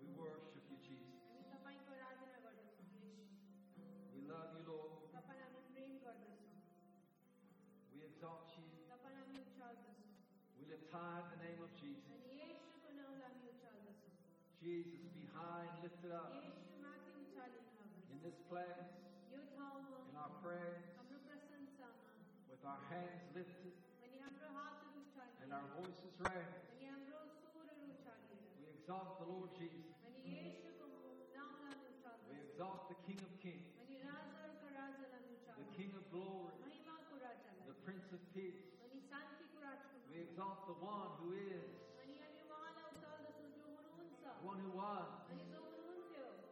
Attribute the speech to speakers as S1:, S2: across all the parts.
S1: We worship you, Jesus. We love you, Lord. We exalt you. We lift high the name of Jesus. Jesus, be high and lifted up in this place, in our prayers, with our hands lifted and our voices raised exalt the Lord Jesus. We exalt the King of Kings, the King of Glory, the Prince of Peace. We exalt the one who is, the one who was,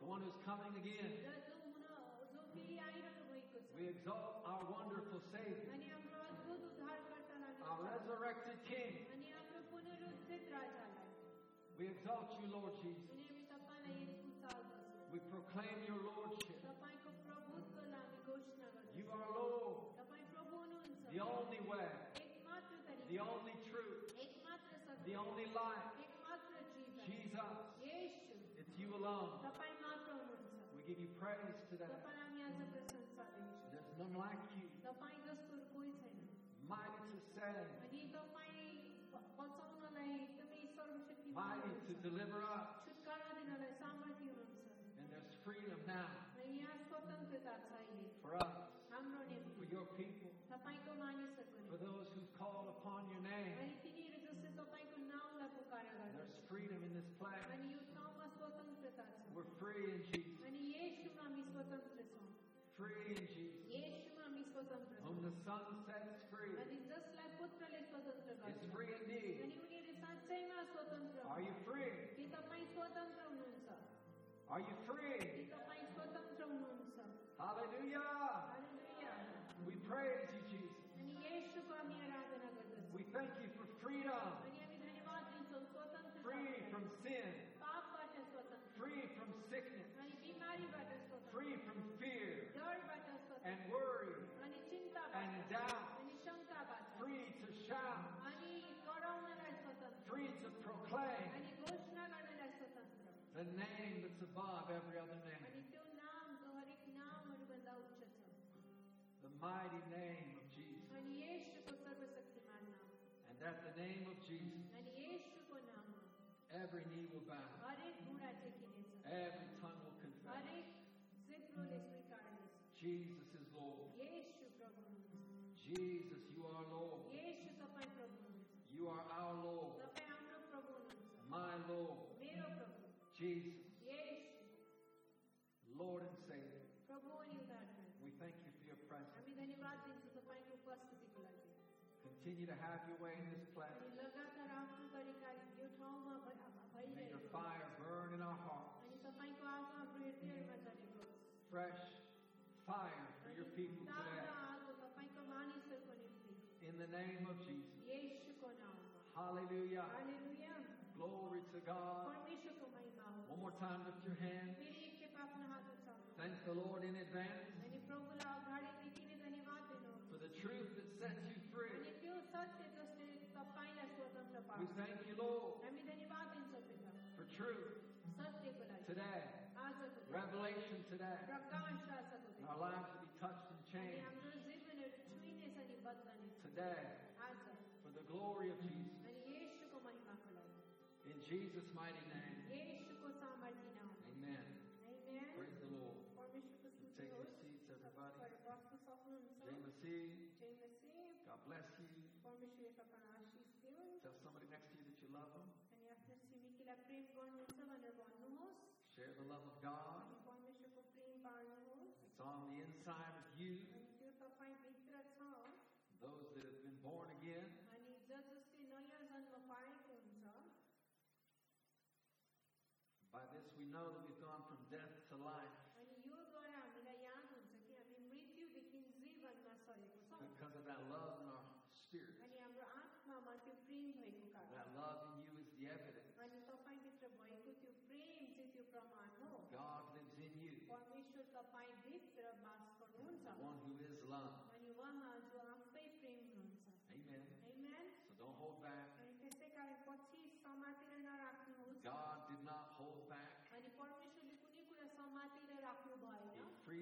S1: the one who's coming again. We exalt our wonderful Savior. We exalt you, Lord Jesus. We proclaim your Lordship. You are Lord, the only way, the only truth, the only life. Jesus, it's you alone. We give you praise today. There's none like you. Mighty to save. Free in Jesus.
S2: येशूमा हामी स्वतन्त्र
S1: Whom
S2: छौँ
S1: the Son sets free
S2: अनि जसलाई पुत्रले स्वतन्त्र
S1: is
S2: गर्छ
S1: free indeed.
S2: अनि उनीहरू साँच्चैमा स्वतन्त्र
S1: Are you
S2: हुन्।
S1: free?
S2: के तपाईँ स्वतन्त्र हुनुहुन्छ
S1: Are you free?
S2: के तपाईँ स्वतन्त्र हुनुहुन्छ
S1: Hallelujah.
S2: Hallelujah.
S1: We praise mighty name of Jesus. And at the name of Jesus, every knee will bow, every tongue will confess. Jesus is Lord. Jesus, you are Lord. You are our Lord. My Lord. Jesus. continue to have your way in this place. May your fire burn in our hearts. Fresh fire for your people today. In the name of Jesus. Hallelujah. Glory to God. One more time, lift your hand. Thank the Lord in advance. We
S2: पार्छ
S1: thank you, Lord,
S2: हामी धन्यवाद दिन्छौँ पिता
S1: for truth
S2: सत्यको लागि
S1: today,
S2: आजको दिन,
S1: revelation today.
S2: प्रकाश आजको दिन
S1: Our lives will be touched and
S2: अनि
S1: changed
S2: हाम्रो जीवनहरू छुइनेछ अनि बदल्नेछ
S1: today
S2: आज
S1: for the glory of Jesus.
S2: अनि येशूको महिमाको लागि
S1: In Jesus' mighty name,
S2: येशूको सामर्थ्य नाम
S1: amen.
S2: Amen.
S1: Praise the Lord.
S2: परमेश्वरको स्तुति
S1: Take your
S2: होस्।
S1: seats, everybody.
S2: तपाईँहरू बस्न सक्नुहुन्छ
S1: Jay Masih,
S2: जय मसीह
S1: God bless you.
S2: परमेश्वरले तपाईँलाई Ashish दिउन्
S1: Tell somebody next to you that you love them. Share the love of God. It's on the inside of you. Those that have been born again. By this we know that
S2: we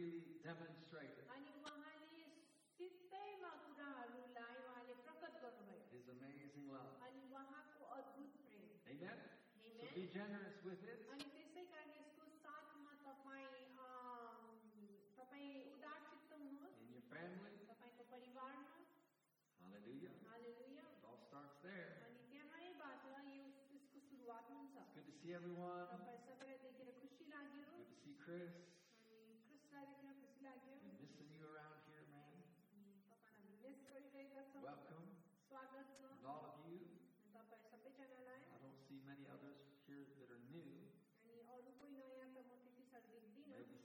S1: freely demonstrated
S2: अनि उहाँले सिधैमा कुराहरूलाई उहाँले प्रकट गर्नुभयो
S1: His amazing love.
S2: अनि उहाँको अद्भुत प्रेम
S1: Amen? So
S2: Amen.
S1: be generous with it.
S2: अनि त्यसै कारण यसको साथमा तपाईँ अम, तपाईँ उदार चित्त हुनुहोस्
S1: In your family.
S2: तपाईँको परिवारमा
S1: Hallelujah.
S2: Hallelujah
S1: It all starts there.
S2: अनि त्यहाँबाट यो यसको सुरुवात हुन्छ
S1: It's good to see everyone.
S2: तपाईँ सबैलाई देखेर खुसी लाग्यो
S1: Good to see Chris.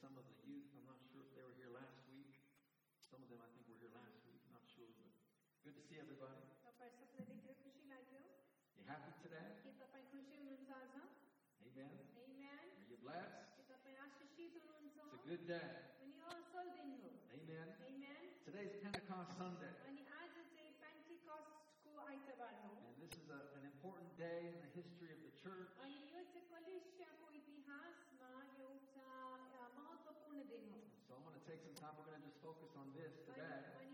S1: some of the youth. I'm not sure if they were here last week. Some of them I think were here last week. Not sure, but good to see everybody. You happy today? Amen.
S2: Amen.
S1: Are you blessed? It's a good day. Amen.
S2: Amen.
S1: Today Pentecost Sunday. And this is a, an important day in the history of the church. take some time. We're going to just focus on this today. And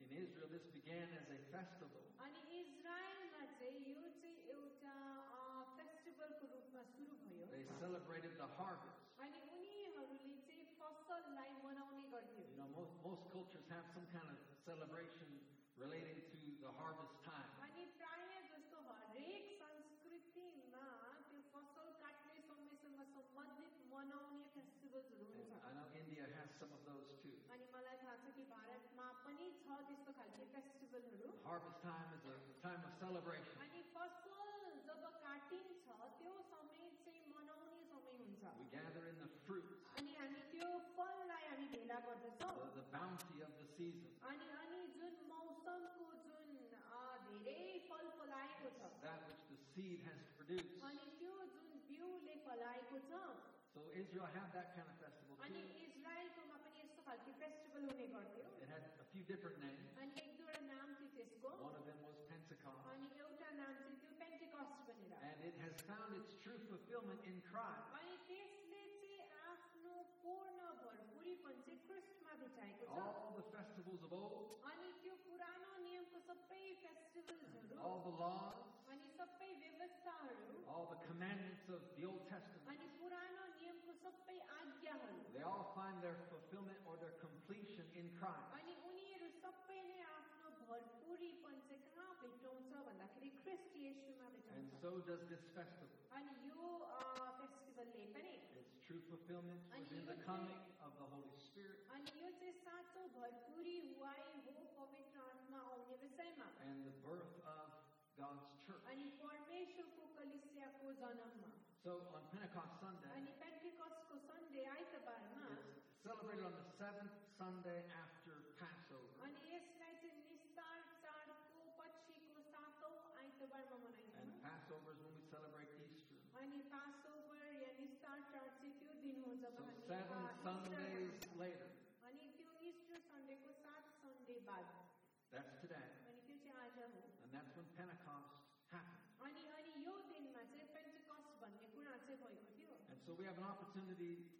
S1: in Israel, this began as a festival. They celebrated the harvest. You know, most, most cultures have some kind of celebration relating to the harvest time.
S2: अनि प्राय जस्तो हरेक संस्कृतिमा त्यो फसल काट्ने समयसँग सम्बन्धित मनाउने फेस्टिभल्सहरू
S1: And
S2: हुन्छ
S1: I know India has some of those too.
S2: अनि मलाई थाहा छ कि भारतमा पनि छ त्यस्तो खालके फेस्टिभलहरू
S1: Harvest time is a time of celebration.
S2: अनि फसल जब काटिन्छ त्यो समय चाहिँ मनाउने समय हुन्छ
S1: We gather in the fruits,
S2: अनि हामी त्यो फललाई हामी भेला गर्दछौँ
S1: the, the bounty of the season.
S2: अनि अनि जुन मौसमको जुन अ, धेरै फल फलाएको छ
S1: that which the seed has produced.
S2: अनि त्यो जुन बिउले फलाएको छ
S1: So Israel had that kind of festival
S2: अनि
S1: too.
S2: इजरायलकोमा पनि यस्तो खालको फेस्टिभल हुने गर्थ्यो
S1: It had a few different names.
S2: अनि एक दुईवटा नाम थियो त्यसको
S1: One of them was Pentecost.
S2: अनि एउटा नाम चाहिँ त्यो पेन्टिकस्ट भनेर
S1: And it has found its true fulfillment in Christ.
S2: अनि त्यसले चाहिँ आफ्नो पूर्ण भरपुरीपन चाहिँ क्रिस्टमा भेटाएको छ
S1: All the festivals of old,
S2: अनि त्यो पुरानो नियमको सबै फेस्टिभल्सहरू
S1: all the laws,
S2: अनि सबै व्यवस्थाहरू
S1: all the commandments of the Old Testament, They all find their fulfillment or their completion in Christ. And so does this festival. It's true fulfillment within the coming of the Holy Spirit. And the birth of God's church. So on Pentecost Sunday, celebrated on the seventh Sunday after Passover. And Passover is when we celebrate Easter. So seven Sundays later. That's today. And that's when Pentecost happened. And so we have an opportunity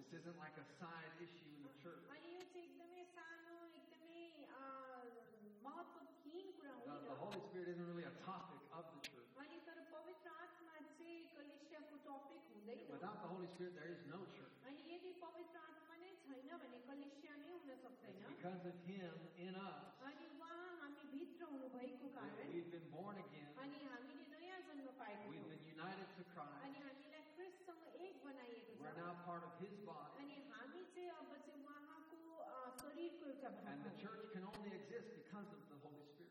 S1: This isn't like a side issue in the church. The, the Holy Spirit isn't really a topic of the church. Without the Holy Spirit, there is no church. It's because of Him in us his body. And the church can only exist because of the Holy Spirit.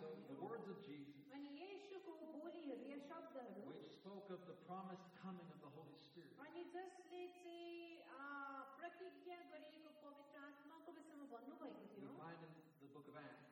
S1: So the words of Jesus, which spoke of the promised coming of the Holy Spirit,
S2: You
S1: find in the book of Acts.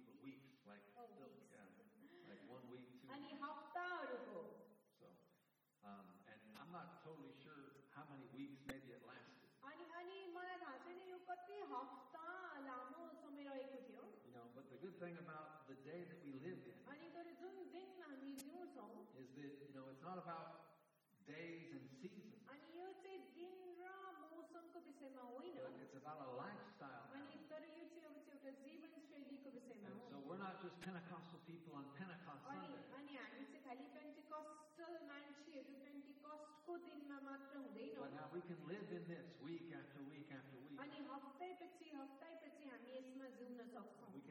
S1: the good thing about the day that we live in is that, you know, it's not about days and seasons. But it's about a lifestyle. And so we're not just Pentecostal people on Pentecost Sunday. But now we can live in this week after week after week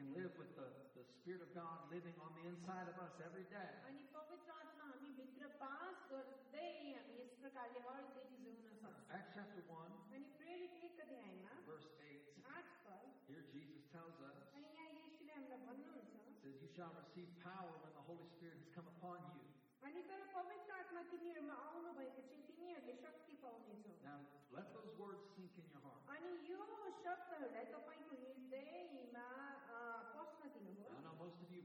S2: अनि हप्तैपछि हप्तैपछि हामी यसमा जिउन सक्छौँ
S1: We can live with the, the Spirit of God living on the inside of us every day.
S2: अनि पवित्र आत्मा हामी भित्र पास गर्दै हामी यस प्रकारले हर दिन जिउन सक्छौँ
S1: Acts chapter 1,
S2: अनि प्रेरित एक अध्यायमा
S1: verse 8,
S2: आठ पद
S1: here Jesus tells us,
S2: अनि यहाँ येशूले हामीलाई भन्नुहुन्छ
S1: says, You shall receive power when the Holy Spirit has come upon you.
S2: अनि तर पवित्र आत्मा तिमीहरूमा आउनु भएपछि तिमीहरूले शक्ति पाउनेछौ
S1: Now, let those words sink in your heart.
S2: अनि यो शब्दहरूलाई तपाईँको हृदयमा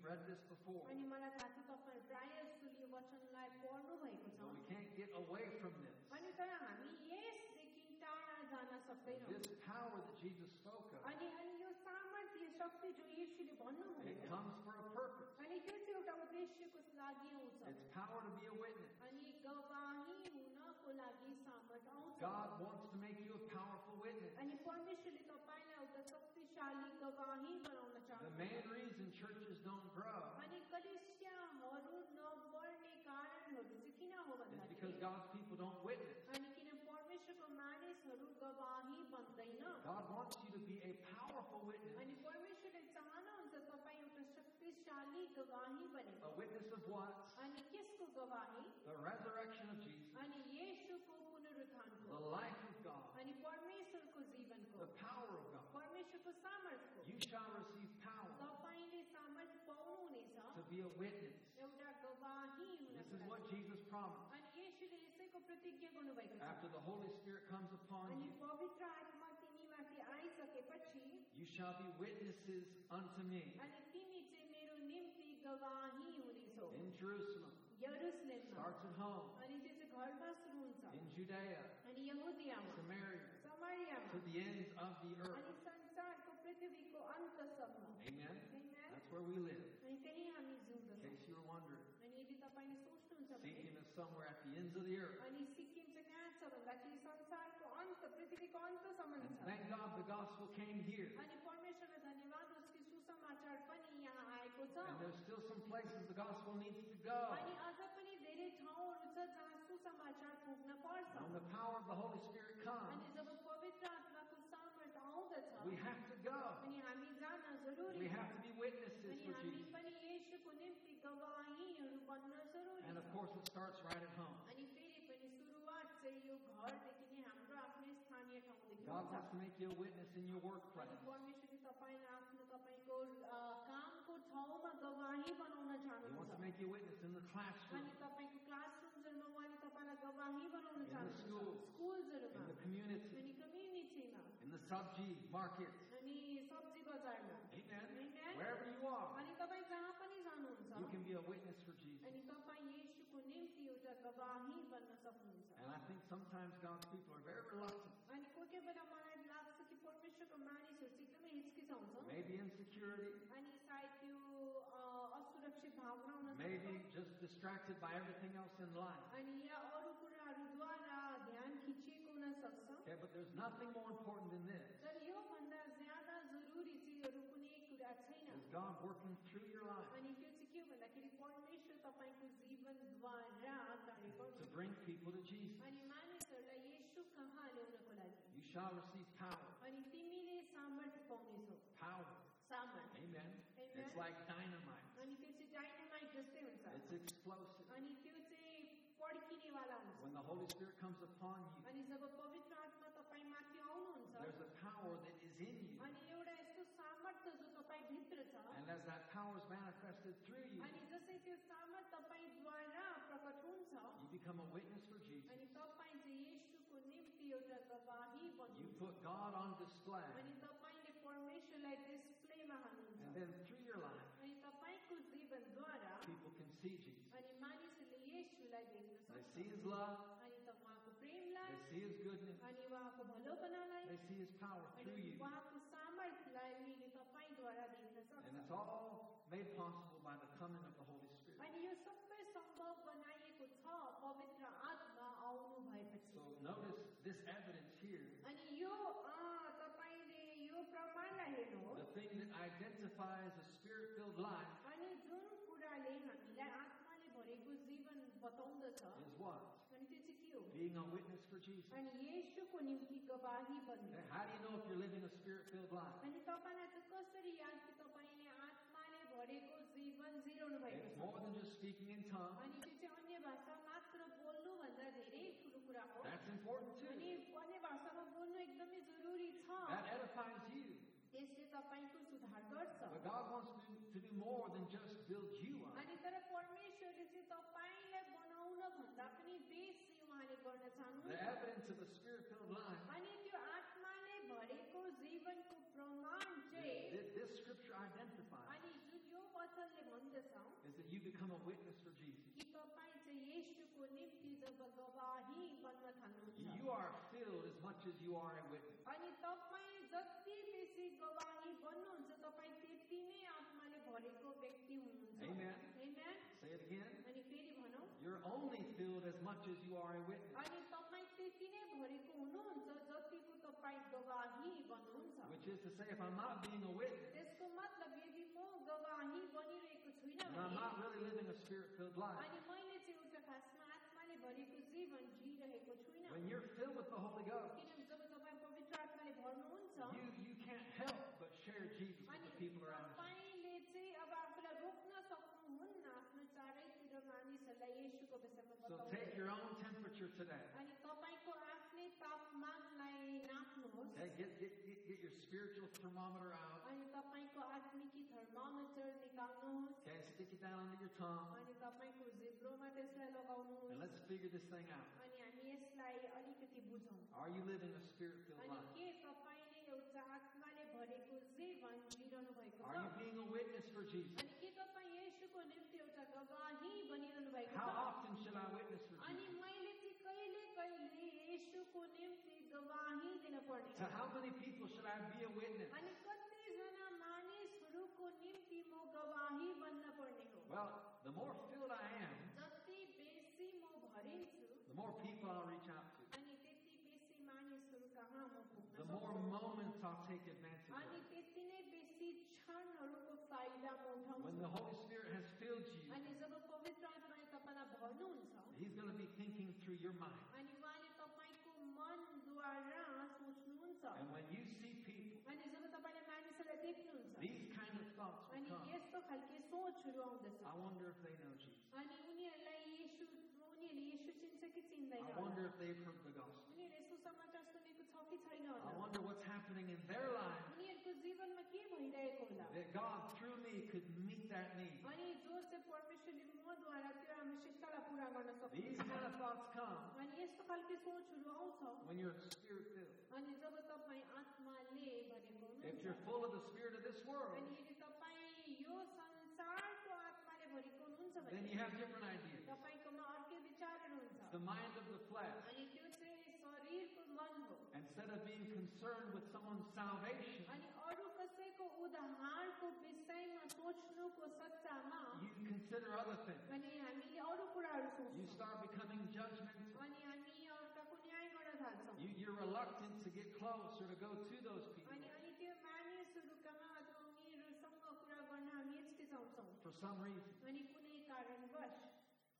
S1: read this before,
S2: अनि मलाई थाहा छ तपाईँ प्राय जस्तो यो वचनलाई पढ्नु भएको छ
S1: but we can't get away from this.
S2: अनि तर हामी यसदेखि टाढा जान सक्दैनौँ
S1: This power that Jesus spoke of,
S2: अनि अनि यो सामर्थ्य शक्ति जो येशूले
S1: it
S2: भन्नुभयो
S1: comes for a purpose.
S2: अनि त्यो चाहिँ एउटा उद्देश्यको लागि आउँछ
S1: It's power to be a witness.
S2: अनि गवाही हुनको लागि सामर्थ्य आउँछ
S1: God wants to make you a powerful witness.
S2: अनि परमेश्वरले तपाईँलाई एउटा शक्तिशाली गवाही बनाउन
S1: The
S2: चाहनुहुन्छ
S1: main reason churches don't grow
S2: अनि कलिसियाहरू नबढ्ने कारणहरू चाहिँ किन हो
S1: is because
S2: भन्दाखेरि
S1: God's people don't witness.
S2: अनि किन परमेश्वरको मानिसहरू गवाही बन्दैन
S1: God wants you to be a powerful witness,
S2: अनि परमेश्वरले चाहनुहुन्छ तपाईँ एउटा शक्तिशाली गवाही बने
S1: a witness of what?
S2: अनि कसको गवाही
S1: The resurrection of Jesus,
S2: अनि येशूको पुनरुत्थानको
S1: the life of God,
S2: अनि परमेश्वरको जीवनको
S1: the power of God.
S2: परमेश्वरको सामर्थ्यको
S1: You shall be a witness. This is what Jesus promised. After the Holy Spirit comes upon you, you shall be witnesses unto me in Jerusalem. Starts at home. In Judea. Samaria. To the ends of the earth. Amen.
S2: Amen.
S1: That's where we live case you were wondering,
S2: अनि यदि तपाईँले सोच्नुहुन्छ भने
S1: Sikkim is somewhere at the ends of the earth.
S2: अनि सिक्किम चाहिँ कहाँ छ भन्दाखेरि संसारको अन्त पृथ्वीको अन्तसम्म
S1: And
S2: छ
S1: thank God the gospel came here.
S2: अनि परमेश्वरलाई धन्यवाद होस् कि सुसमाचार पनि यहाँ आएको छ
S1: And there's still some places the gospel needs to go.
S2: अनि अझ पनि धेरै ठाउँहरू छ जहाँ सुसमाचार पुग्न पर्छ
S1: When the power of the Holy Spirit comes,
S2: अनि
S1: course, it starts right at home. God wants to make you a witness in your workplace. He wants to make you a witness in the classroom. In the schools. In the community. In the
S2: sabji market.
S1: Amen. Wherever you are. You can be a witness for Jesus. And I think sometimes God's people are very reluctant
S2: अनि कोही कोही बेला मलाई लाग्छ कि परमेश्वरको मानिसहरू चाहिँ एकदमै हिचकिचाउँछ
S1: maybe insecurity,
S2: अनि सायद त्यो अ, असुरक्षित भावना हुन
S1: maybe
S2: सक्छ
S1: just distracted by everything else in life.
S2: अनि या अरू कुराहरूद्वारा ध्यान खिचिएको हुन सक्छ
S1: Okay, but there's nothing more important than this.
S2: तर योभन्दा ज्यादा जरुरी चाहिँ अरू कुनै कुरा छैन
S1: Is God working through your life
S2: अनि त्यो चाहिँ के हो भन्दाखेरि परमेश्वर तपाईँको जीवनद्वारा कार्य
S1: to
S2: गर्छ
S1: bring people to Jesus. You shall receive power. Power. Amen.
S2: Amen.
S1: It's like dynamite. It's explosive. When the Holy Spirit comes upon you, there's a power that is in you. And as that power is manifested through you, you become a witness for Jesus. You put God on display. And then through your life, people can see Jesus. They see His love. They see His goodness. They see His power through you. And it's all made possible by the coming of here,
S2: अनि यो अँ, तपाईँले यो प्रमाणलाई हेर्नुहोस्
S1: the thing that identifies a spirit-filled life
S2: अनि जुन कुराले हामीलाई आत्माले भरेको जीवन बताउँदछ
S1: is what?
S2: अनि त्यो चाहिँ के हो
S1: Being a witness for Jesus.
S2: अनि येशूको निम्ति गवाही बन्ने
S1: Okay, How do you know if you're living a spirit-filled life?
S2: अनि तपाईँलाई चाहिँ कसरी याद कि तपाईँले आत्माले भरेको जीवन जिराउनु भएको
S1: It's
S2: छ
S1: more than just speaking in tongues.
S2: अनि त्यो चाहिँ अन्य भाषा मात्र बोल्नुभन्दा धेरै ठुलो कुरा हो
S1: That's important
S2: अनि
S1: too. That edifies you.
S2: त्यसले तपाईँको सुधार गर्छ
S1: But God wants to, to do more than just build you up.
S2: अनि तर परमेश्वरले चाहिँ तपाईँलाई बनाउन भन्दा पनि बेसी उहाँले गर्न
S1: The
S2: चाहनुहुन्छ
S1: evidence of a spirit-filled life.
S2: अनि त्यो आत्माले भरेको जीवनको प्रमाण चाहिँ
S1: This, this scripture identifies
S2: अनि जुन यो वचनले भन्दछ
S1: is that you become a witness for Jesus.
S2: कि तपाईँ चाहिँ येशूको निम्ति जब गवाही बन्न थाल्नुहुन्छ
S1: You are filled as much as you are a witness.
S2: अनि
S1: as much as you are a witness.
S2: अनि तपाईँ त्यति नै भरेको हुनुहुन्छ जतिको तपाईँ गवाही बन्नुहुन्छ
S1: Which is to say, if I'm not being a witness,
S2: त्यसको मतलब यदि म गवाही बनिरहेको छुइनँ
S1: then I'm
S2: भने
S1: not really living a spirit-filled life.
S2: अनि मैले चाहिँ एउटा खासमा आत्माले भरेको जीवन जिइरहेको छुइनँ
S1: When you're filled with the Holy Ghost,
S2: किनभने जब तपाईँ पवित्र आत्माले भर्नुहुन्छ
S1: you, So take your own temperature today. Okay, get, get, get, get your spiritual thermometer out. Okay, stick it down under your tongue. And let's figure this thing out. Are you living a spirit-filled life? Are you being a witness for Jesus? How
S2: गवाही दिन पर्ने
S1: To how many people should I be a witness?
S2: अनि कतिजना मानिसहरूको निम्ति म गवाही बन्न पर्ने हो
S1: Well, the more filled I am,
S2: जति बेसी म भरिन्छु
S1: the more people I'll reach out to.
S2: अनि त्यति बेसी मानिसहरू कहाँ म पुग्न
S1: The more
S2: सक्छु
S1: moments I'll take advantage
S2: अनि
S1: of.
S2: त्यति नै बेसी क्षणहरूको फाइदा म
S1: When the
S2: उठाउँछु
S1: Holy Spirit has filled you,
S2: अनि जब पवित्र आत्माले तपाईँलाई भर्नुहुन्छ
S1: He's going to be thinking through your mind.
S2: अनि
S1: come.
S2: यस्तो खालके सोचहरू आउँदछ
S1: I wonder if they know Jesus.
S2: अनि उनीहरूलाई येशू उनीहरूले येशू चिन्छ कि चिन्दैन
S1: I wonder if they've heard the gospel.
S2: उनीहरूले सुसमाचार सुनेको छ कि छैन
S1: I
S2: होला
S1: wonder what's happening in their life
S2: उनीहरूको जीवनमा के भइरहेको होला
S1: that God through me could meet that need.
S2: अनि जो चाहिँ परमेश्वरले मद्वारा त्यो आवश्यकतालाई पुरा गर्न
S1: These
S2: सक्नुहुन्छ
S1: kind of thoughts come
S2: अनि यस्तो खालके सोचहरू आउँछ
S1: when you're spirit filled.
S2: अनि जब तपाईँ आत्माले भरेको
S1: If
S2: हुनुहुन्छ
S1: you're full of the have different ideas. The mind of the flesh. Instead of being concerned with someone's salvation, you consider other things. You start becoming judgmental. You, you're reluctant to get close or to go to those people. For some reason.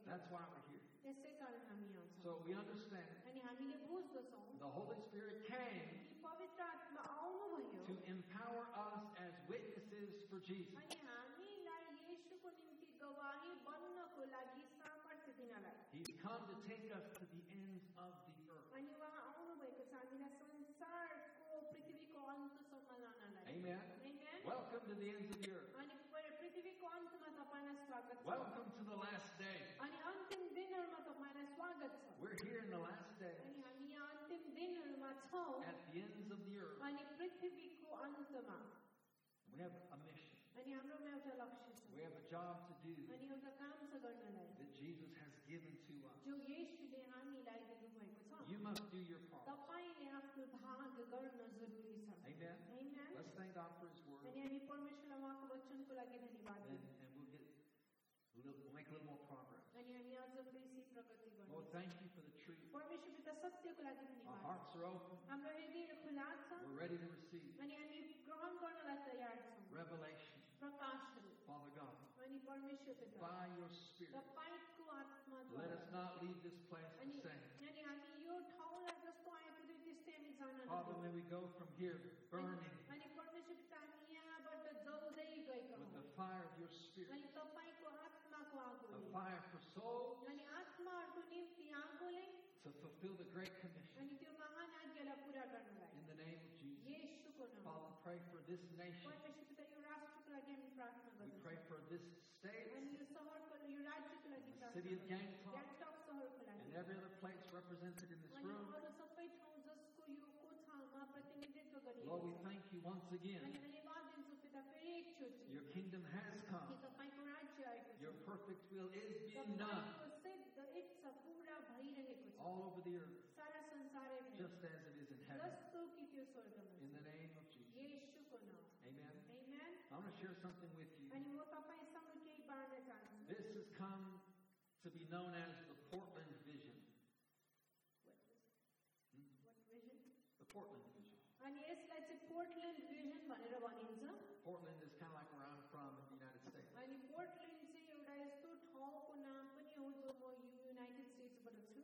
S1: That's why we're here.
S2: त्यसै कारण हामी यहाँ छौँ
S1: So we understand
S2: अनि हामीले बुझ्दछौँ
S1: the Holy Spirit came
S2: कि पवित्र आत्मा आउनुभयो
S1: to empower us as witnesses for Jesus.
S2: अनि हामीलाई येशूको निम्ति गवाही बन्नको लागि सामर्थ्य दिनलाई
S1: He's come to take us to the ends of the earth.
S2: अनि उहाँ आउनुभएको छ हामीलाई संसारको पृथ्वीको अन्तसम्म लानलाई
S1: Amen.
S2: Amen.
S1: Welcome to the ends of the earth.
S2: अनि प- पृथ्वीको अन्तमा तपाईँलाई स्वागत छ
S1: Welcome
S2: दिनहरूमा छौँ
S1: at the ends of the earth.
S2: अनि पृथ्वीको अन्तमा
S1: We have a mission.
S2: अनि हाम्रोमा एउटा लक्ष्य छ
S1: We have a job to do
S2: अनि एउटा काम छ गर्नलाई
S1: that Jesus has given to us.
S2: जो येशूले हामीलाई दिनुभएको छ
S1: You must do your part.
S2: तपाईँले आफ्नो भाग गर्न जरुरी छ
S1: Amen.
S2: Amen.
S1: Let's thank God for His word.
S2: अनि हामी परमेश्वरलाई उहाँको वचनको लागि धन्यवाद
S1: And,
S2: दिन्छौँ
S1: and we'll get a little, we'll make a little more progress.
S2: अनि हामी अझ बेसी प्रगति
S1: Lord,
S2: गर्छौँ
S1: thank you for the
S2: treat.
S1: Our hearts are open. We're ready to receive. Revelation. Father God. By your Spirit. Let us not leave this place the same. Father, may we go from here burning with the fire of your Spirit.
S2: The
S1: fire for
S2: soul
S1: to fulfill the Great Commission.
S2: अनि त्यो महान आज्ञालाई पुरा गर्नलाई
S1: In the name of Jesus.
S2: येशूको नाम
S1: Father, pray for this nation.
S2: परमेश्वर पिता यो राष्ट्रको लागि हामी प्रार्थना
S1: We
S2: गर्छौँ
S1: pray for this state,
S2: अनि यो सहरको यो राज्यको लागि
S1: the city of
S2: प्रार्थना
S1: Gangtok,
S2: ग्याङ्टक सहरको लागि
S1: and every other place represented in this
S2: अनि
S1: room.
S2: अरू सबै ठाउँ जसको यो कोठामा प्रतिनिधित्व
S1: Lord,
S2: गरिएको
S1: we
S2: छ
S1: thank you once again.
S2: अनि धन्यवाद दिन्छु पिता फेरि एकचोटि
S1: Your kingdom has
S2: कि
S1: come.
S2: तपाईँको राज्य आएको
S1: Your
S2: छ
S1: perfect will is being done all over the earth, just as it is in heaven. In the name of Jesus. Amen.
S2: Amen.
S1: I want to share something with you. This has come to be known as the Portland Vision.
S2: What vision?
S1: Hmm? What vision?
S2: a Portland Vision.
S1: Portland is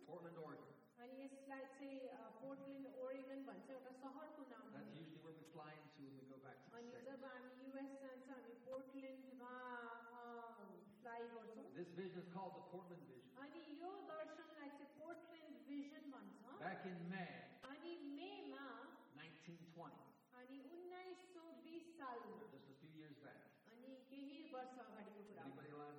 S1: Portland, Oregon.
S2: अनि यसलाई चाहिँ अ, Portland Oregon भन्छ एउटा सहरको नाम हो
S1: That's usually where we fly into when we go back to the
S2: अनि
S1: States.
S2: जब हामी युएस जान्छ हामी पोर्टल्यान्डमा फ्लाइ गर्छौँ
S1: This vision is called the Portland Vision.
S2: अनि यो दर्शनलाई चाहिँ पोर्टल्यान्ड भिजन भन्छ
S1: Back in May
S2: अनि मेमा
S1: 1920,
S2: अनि उन्नाइस सौ बिस सालमा
S1: just a few years back.
S2: अनि केही वर्ष अगाडिको कुरा हो
S1: Anybody alive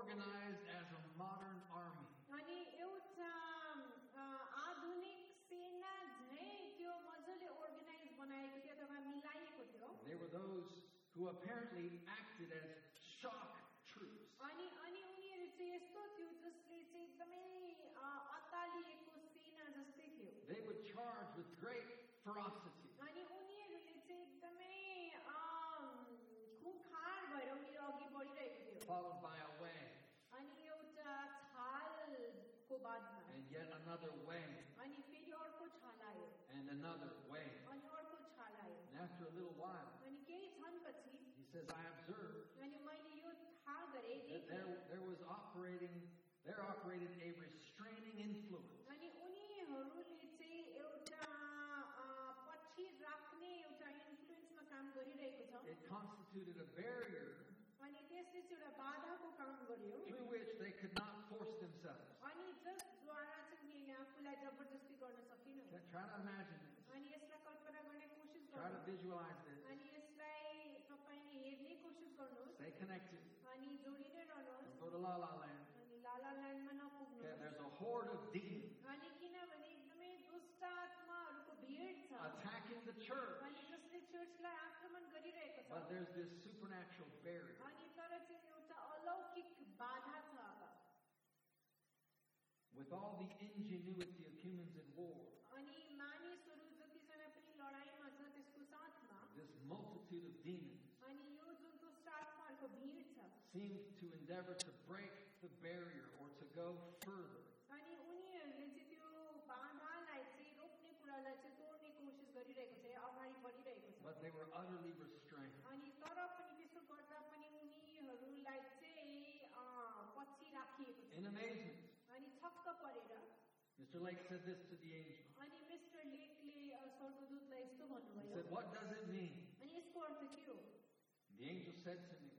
S1: organized as a modern army.
S2: अनि एउटा अ, आधुनिक सेना झैँ त्यो मजाले अर्गनाइज बनाएको थियो अथवा मिलाइएको थियो
S1: They were those who apparently acted as shock troops.
S2: अनि अनि उनीहरू चाहिँ यस्तो थियो जसले चाहिँ एकदमै अ, अत्तालिएको सेना जस्तै थियो
S1: They would charge with great ferocity. yet another
S2: way.
S1: And another
S2: way.
S1: And after a little while, he says, I observed that there, there was operating, there operated a restraining influence. It constituted a barrier through which they could not force themselves. Try to imagine this.
S2: अनि यसलाई कल्पना गर्ने कोसिस
S1: Try to
S2: गर्नुहोस्
S1: visualize this.
S2: अनि यसलाई तपाईँले हेर्ने कोसिस गर्नुहोस्
S1: Stay connected.
S2: अनि जोडिँदै रहनुहोस्
S1: Don't go to La La Land.
S2: अनि लाला ल्यान्डमा
S1: Okay,
S2: नपुग्नुहोस्
S1: there's a horde of demons
S2: अनि किनभने एकदमै दुष्ट आत्माहरूको भिड छ
S1: attacking the church.
S2: अनि जसले चर्चलाई आक्रमण गरिरहेको छ
S1: But there's this supernatural barrier.
S2: अनि तर चाहिँ एउटा अलौकिक बाधा छ अब
S1: With all the ingenuity of humans in war, seemed to endeavor to break the barrier or to go further. But they were utterly restrained. In amazement. Mr. Lake said this to the angel. He said, What does it mean?
S2: And
S1: the angel said to me,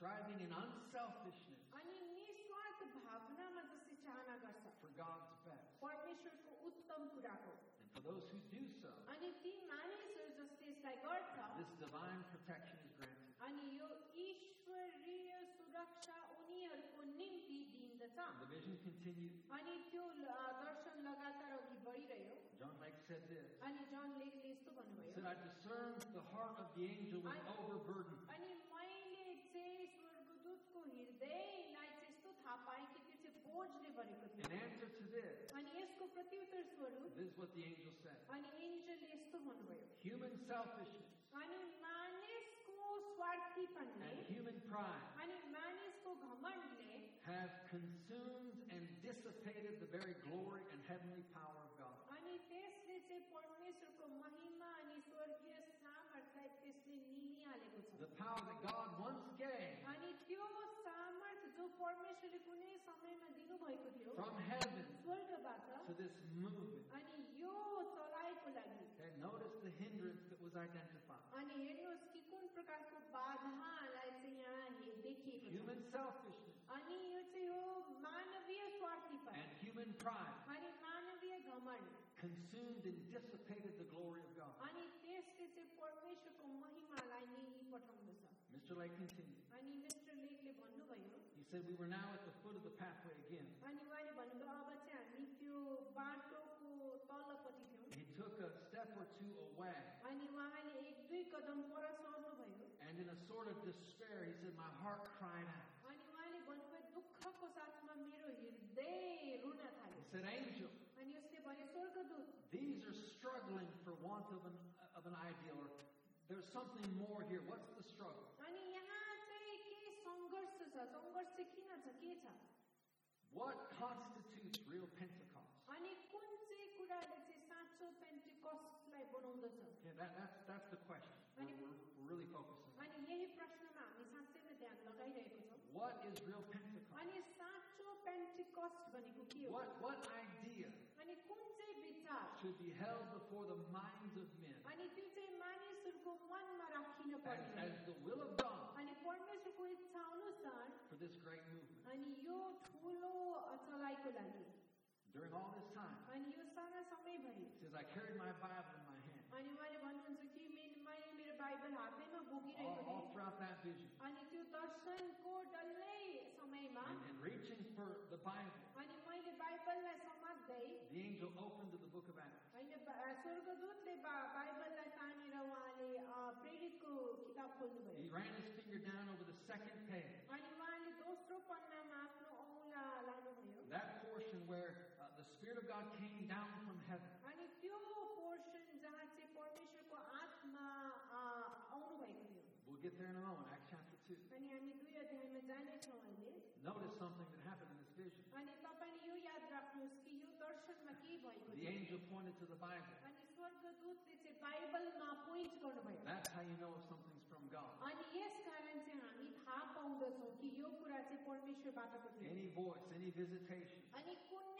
S1: Striving in unselfishness
S2: अनि निस्वार्थ भावनामा जसले चाहना गर्छ
S1: for God's best.
S2: परमेश्वरको उत्तम कुराको
S1: And for those who do so,
S2: अनि ती मानिसहरू जसले यसलाई गर्छ
S1: this divine protection is granted.
S2: अनि यो ईश्वरीय सुरक्षा उनीहरूको निम्ति दिइन्दछ
S1: The vision continued.
S2: अनि त्यो अ, दर्शन लगातार अघि बढिरह्यो
S1: John Lake said this.
S2: अनि जन लेकले यस्तो
S1: He
S2: भन्नुभयो
S1: said, I discerned the heart of the angel was overburdened. In answer to this, this is what the angel said. Human selfishness. And human pride. have consumed and dissipated the very glory and heavenly power of God. The power that God once gave from heaven to this movement. And notice the hindrance that was identified. Human selfishness. And human pride. Consumed and dissipated the glory of God. Mr. Lake continued said we were now at the foot of the pathway again. He took a step or two away. And in a sort of despair, he said, My heart crying out. He said, Angel, these are struggling for want of an, of an ideal, or there's something more here. What's the struggle? What constitutes real Pentecost? Yeah, that, that's, that's the question. We're, we're really focusing What is real Pentecost? What, what idea should be held before the minds of men as, as the will of this great movement?
S2: अनि यो ठुलो चलाइको लागि
S1: During all this time,
S2: अनि यो सारा समयभरि
S1: it says, I carried my Bible in my hand.
S2: अनि उहाँले भन्नुहुन्छ कि मे- मैले मेरो बाइबल हातैमा
S1: All,
S2: बोकिरहेको
S1: all
S2: थिएँ
S1: throughout that vision.
S2: अनि त्यो दर्शनको डल्लै समयमा
S1: And, and reaching for the Bible,
S2: अनि मैले बाइबललाई समात्दै
S1: the angel opened to the book of Acts.
S2: होइन बा- स्वर्गदूतले बा- बाइबललाई तानेर उहाँले अ, प्रेरितको किताब खोल्नुभयो
S1: He ran his finger down over the second page. Spirit of God came down from heaven.
S2: अनि त्यो पोर्सन जहाँ चाहिँ परमेश्वरको आत्मा अ, आउनुभएको थियो
S1: We'll get there in a moment, Acts chapter 2.
S2: अनि हामी दुई अध्यायमा जानेछौँ अहिले
S1: Notice something that happened in this vision.
S2: अनि तपाईँले यो याद राख्नुहोस् कि यो दर्शनमा के भएको
S1: The
S2: थियो
S1: angel pointed to the Bible.
S2: अनि स्वर्गदूतले चाहिँ बाइबलमा पोइन्ट गर्नुभयो
S1: That's how you know if something's from God.
S2: अनि यस कारण चाहिँ हामी थाहा पाउँदछौँ कि यो कुरा चाहिँ परमेश्वरबाटको थियो
S1: Any voice, any visitation,
S2: अनि कुनै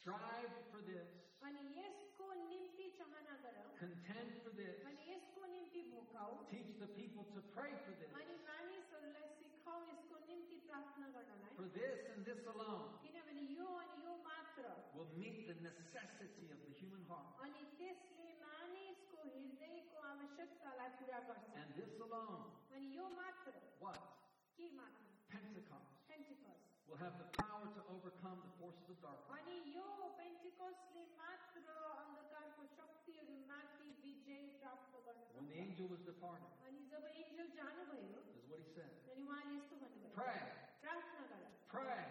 S1: strive for this,
S2: अनि यसको निम्ति चाहना गर
S1: contend for this,
S2: अनि यसको निम्ति भोकाउ
S1: teach the people to pray for this,
S2: अनि मानिसहरूलाई सिकाउ यसको निम्ति प्रार्थना गर्नलाई
S1: for this and this alone
S2: किनभने यो अनि यो मात्र
S1: will meet the necessity of the human heart.
S2: अनि त्यसले मानिसको हृदयको आवश्यकतालाई पुरा गर्छ
S1: And this alone,
S2: अनि यो मात्र
S1: what?
S2: के मात्र
S1: Pentecost
S2: पेन्टिकस्ट
S1: will have the power to overcome the forces of darkness.
S2: अनि यो
S1: When the angel was
S2: departed,
S1: that is what he said. Pray. Pray.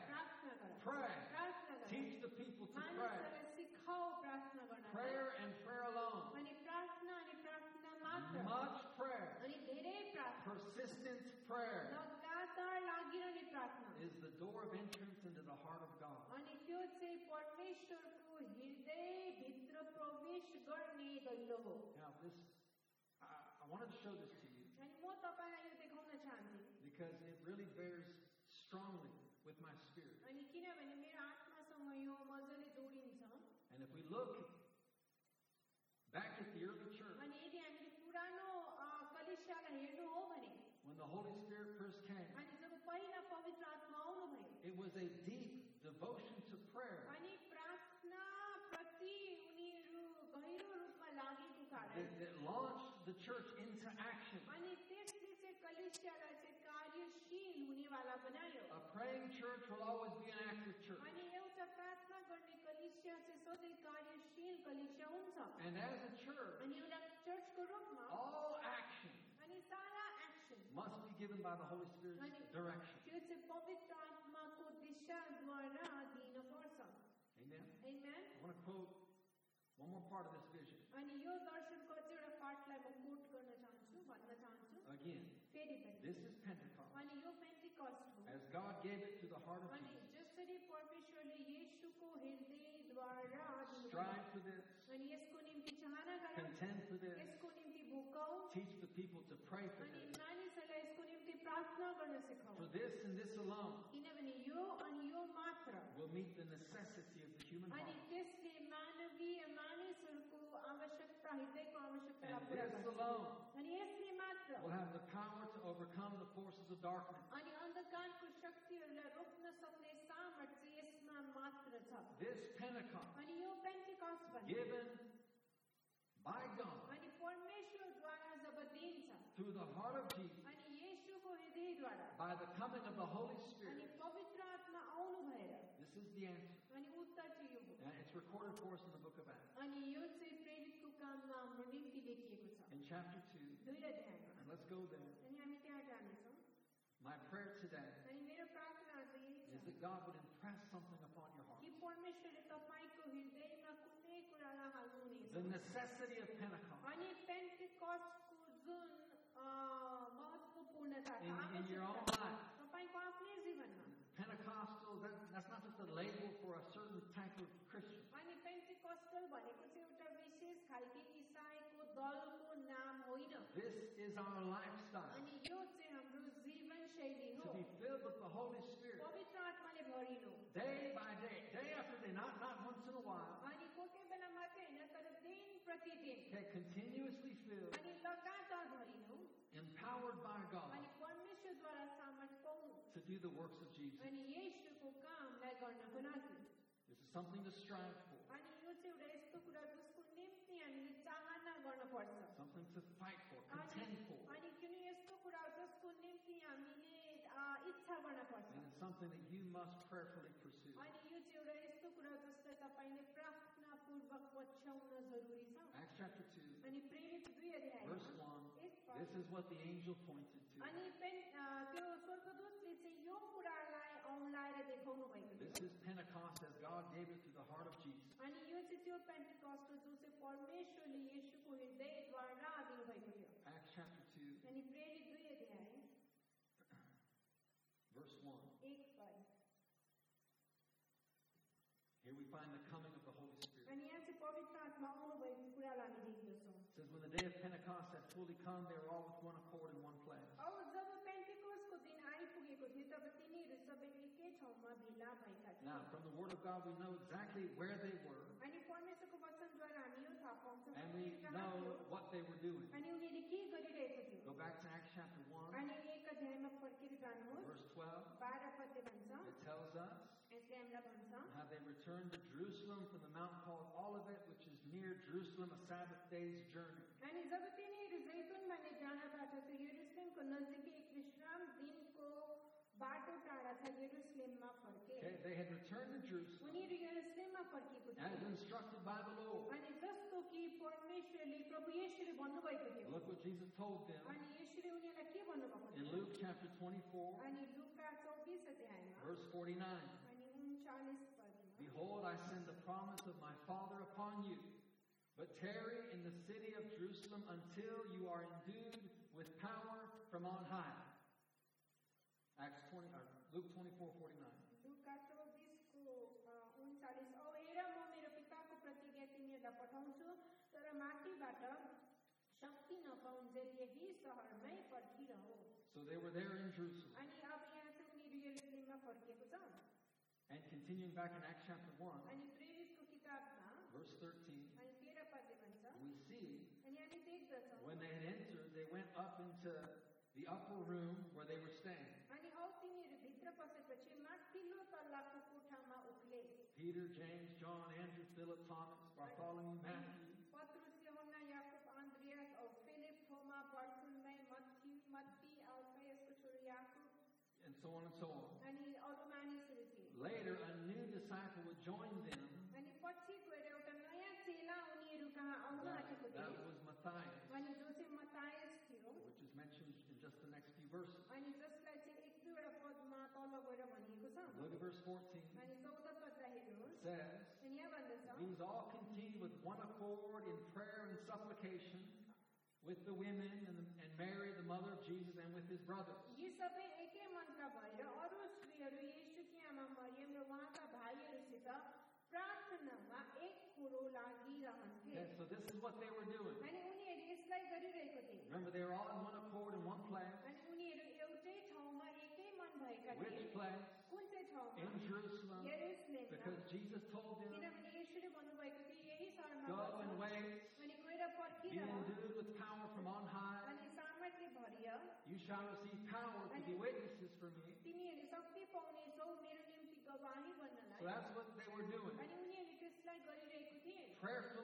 S1: Pray. Teach the people to pray. Prayer and prayer alone. Much prayer. Persistent prayer is the door of entrance into the heart. wanted to show this to you because it really bears strongly with my spirit. And if we look back at the early church, when the Holy Spirit first came, it was a deep devotion to prayer. that, that launched the church a praying church will always be an active church. And as a church, all action must be given by the Holy Spirit's direction. Amen.
S2: Amen.
S1: I want to quote one more part of this vision. Again, this is Pentecost. As God gave it to the heart of Jesus. Strive for this. Contend for this. Teach the people to pray for this. For this and this alone will meet the necessity of the human heart. And this alone will have the power to overcome the forces of darkness.
S2: अनि अन्धकारको शक्तिहरूलाई रोक्न सक्ने सामर्थ्य यसमा मात्र छ
S1: This Pentecost,
S2: अनि यो पेन्टिकस्ट भने
S1: given by God
S2: अनि परमेश्वरद्वारा जब दिन्छ
S1: through the heart of Jesus,
S2: अनि येशूको हृदयद्वारा
S1: by the coming of the Holy
S2: अनि
S1: Spirit,
S2: पवित्र आत्मा आउनु भएर
S1: this is the answer.
S2: अनि उत्तर चाहिँ यो हो
S1: And it's recorded for us in the book of Acts.
S2: अनि यो चाहिँ प्रेरितको काममा हाम्रो निम्ति लेखिएको छ
S1: in chapter 2,
S2: दुई अध्यायमा
S1: and Let's go there. My prayer today is that God would impress something upon your heart. The necessity of Pentecost. In, in your own life. Pentecostal, that, that's not just a label for a certain type of Christian. This is our lifestyle
S2: अनि यो चाहिँ हाम्रो जीवन शैली
S1: to
S2: हो
S1: be filled with the Holy Spirit
S2: पवित्र आत्माले भरिनु
S1: day by day, day after day, not, not once in a while.
S2: अनि कोही कोही बेला मात्रै होइन तर दिन प्रतिदिन
S1: Okay, continuously filled,
S2: अनि लगातार भरिनु
S1: empowered by God
S2: अनि परमेश्वरद्वारा सामर्थ पाउनु
S1: to do the works of Jesus.
S2: अनि येशूको कामलाई गर्नको लागि
S1: This is something to strive for,
S2: अनि यो चाहिँ एउटा यस्तो कुरा
S1: Something to fight for, contend for.
S2: Ani kini esto curauto skunimti amine itza goană poartă.
S1: And it's something that you must prayerfully pursue.
S2: Ani you jevra esto curauto ste tapaine prarthna purvak vachhavna zaruri sa.
S1: Acts chapter 2.
S2: 2.
S1: Verse 1. This is what the angel pointed to. This is Pentecost as God gave it to the heart of Jesus.
S2: You यो चाहिँ त्यो पेन्टिकस्ट हो जो चाहिँ परमेश्वरले येशूको हृदयद्वारा दिनुभएको थियो
S1: Acts chapter 2,
S2: अनि प्रेरित दुई अध्याय
S1: verse 1.
S2: एक पद
S1: Here we find the coming of the Holy Spirit.
S2: अनि यहाँ चाहिँ पवित्र आत्मा आउनुभएको कुरालाई हामी देख्दछौँ
S1: It says, When the day of Pentecost had fully come, they were all with one accord in one place.
S2: अब जब पेन्टिकोसको दिन आइपुगेको थियो तब तिनीहरू सबै एकै ठाउँमा भेला भएका थिए
S1: Now, from the Word of God, we know exactly where they were,
S2: they
S1: know what they were doing. Go back to Acts chapter 1, verse 12. It tells us how they returned to Jerusalem from the mountain called Olivet, which is near Jerusalem, a Sabbath day's journey. Okay, they had returned to Jerusalem as instructed by the Lord. Look what Jesus told them
S2: अनि येशूले उनीहरूलाई के भन्नुभएको
S1: in
S2: थियो
S1: Luke chapter 24,
S2: अनि लुका चौबिस अध्यायमा
S1: verse 49.
S2: अनि उन्चालिस Padma
S1: Behold, I send the promise of my Father upon you. But tarry in the city of Jerusalem until you are endued with power from on high. Acts 20, or Luke 24, 49.
S2: लुका चौबिसको अ, उन्चालिस औ हेर म मेरो पिताको प्रतिज्ञा तिमीहरूलाई पठाउँछु तर माथिबाट शक्ति नपाउन्जेल यही सहरमै पर्खिरहो
S1: So they were there in Jerusalem.
S2: अनि अब यहाँ चाहिँ उनीहरू यरुसलेममा फर्किएको छ
S1: And continuing back in Acts chapter 1,
S2: अनि प्रेरितको किताबमा
S1: verse 13,
S2: अनि तेह्र पदले भन्छ
S1: we see
S2: अनि हामी देख्दछौँ
S1: when they had entered, they went up into the upper room where they were staying.
S2: अनि औ तिनीहरू भित्र पसेपछि माथिल्लो तल्लाको कोठामा उक्ले
S1: Peter, James, John, Andrew, Philip, Thomas, Bartholomew, Matthew,
S2: थियो
S1: was Matthias,
S2: अनि जो चाहिँ मतायस थियो
S1: which is mentioned in just the next few verses.
S2: अनि जसलाई चाहिँ एक दुईवटा पदमा तल गएर भनिएको छ
S1: Look at verse 14.
S2: अनि चौध पदलाई
S1: It
S2: हेर्नुहोस्
S1: says,
S2: अनि यहाँ भन्दछ
S1: These all continued with one accord in prayer and supplication with the women and, and Mary, the mother of Jesus, and with his brothers.
S2: यी सबै एकै मनका भएर अरू स्त्रीहरू येशूकी आमा मरियम र उहाँका भाइहरूसित प्रार्थनामा एक कुरो लागिरहन्थे
S1: Okay, so this is what they were doing. Remember, they were all in one accord in one place.
S2: अनि उनीहरू एउटै ठाउँमा एकै मन भएका थिए
S1: Which place?
S2: कुन चाहिँ ठाउँमा
S1: In Jerusalem.
S2: यरुसलेममा
S1: Because Jesus told them,
S2: किनभने येशूले भन्नुभएको थियो यही शहरमा
S1: Go
S2: बस्नु।
S1: and wait,
S2: अनि गएर
S1: be
S2: पर्खिरह
S1: endued with power from on high.
S2: अनि सामर्थ्य भरिय
S1: You shall receive power to be witnesses for me.
S2: तिमीहरू शक्ति पाउनेछौ मेरो निम्ति गवाही
S1: So
S2: गर्नलाई
S1: that's what they were doing.
S2: अनि उनीहरूले त्यसलाई गरिरहेको थिए
S1: Prayerfully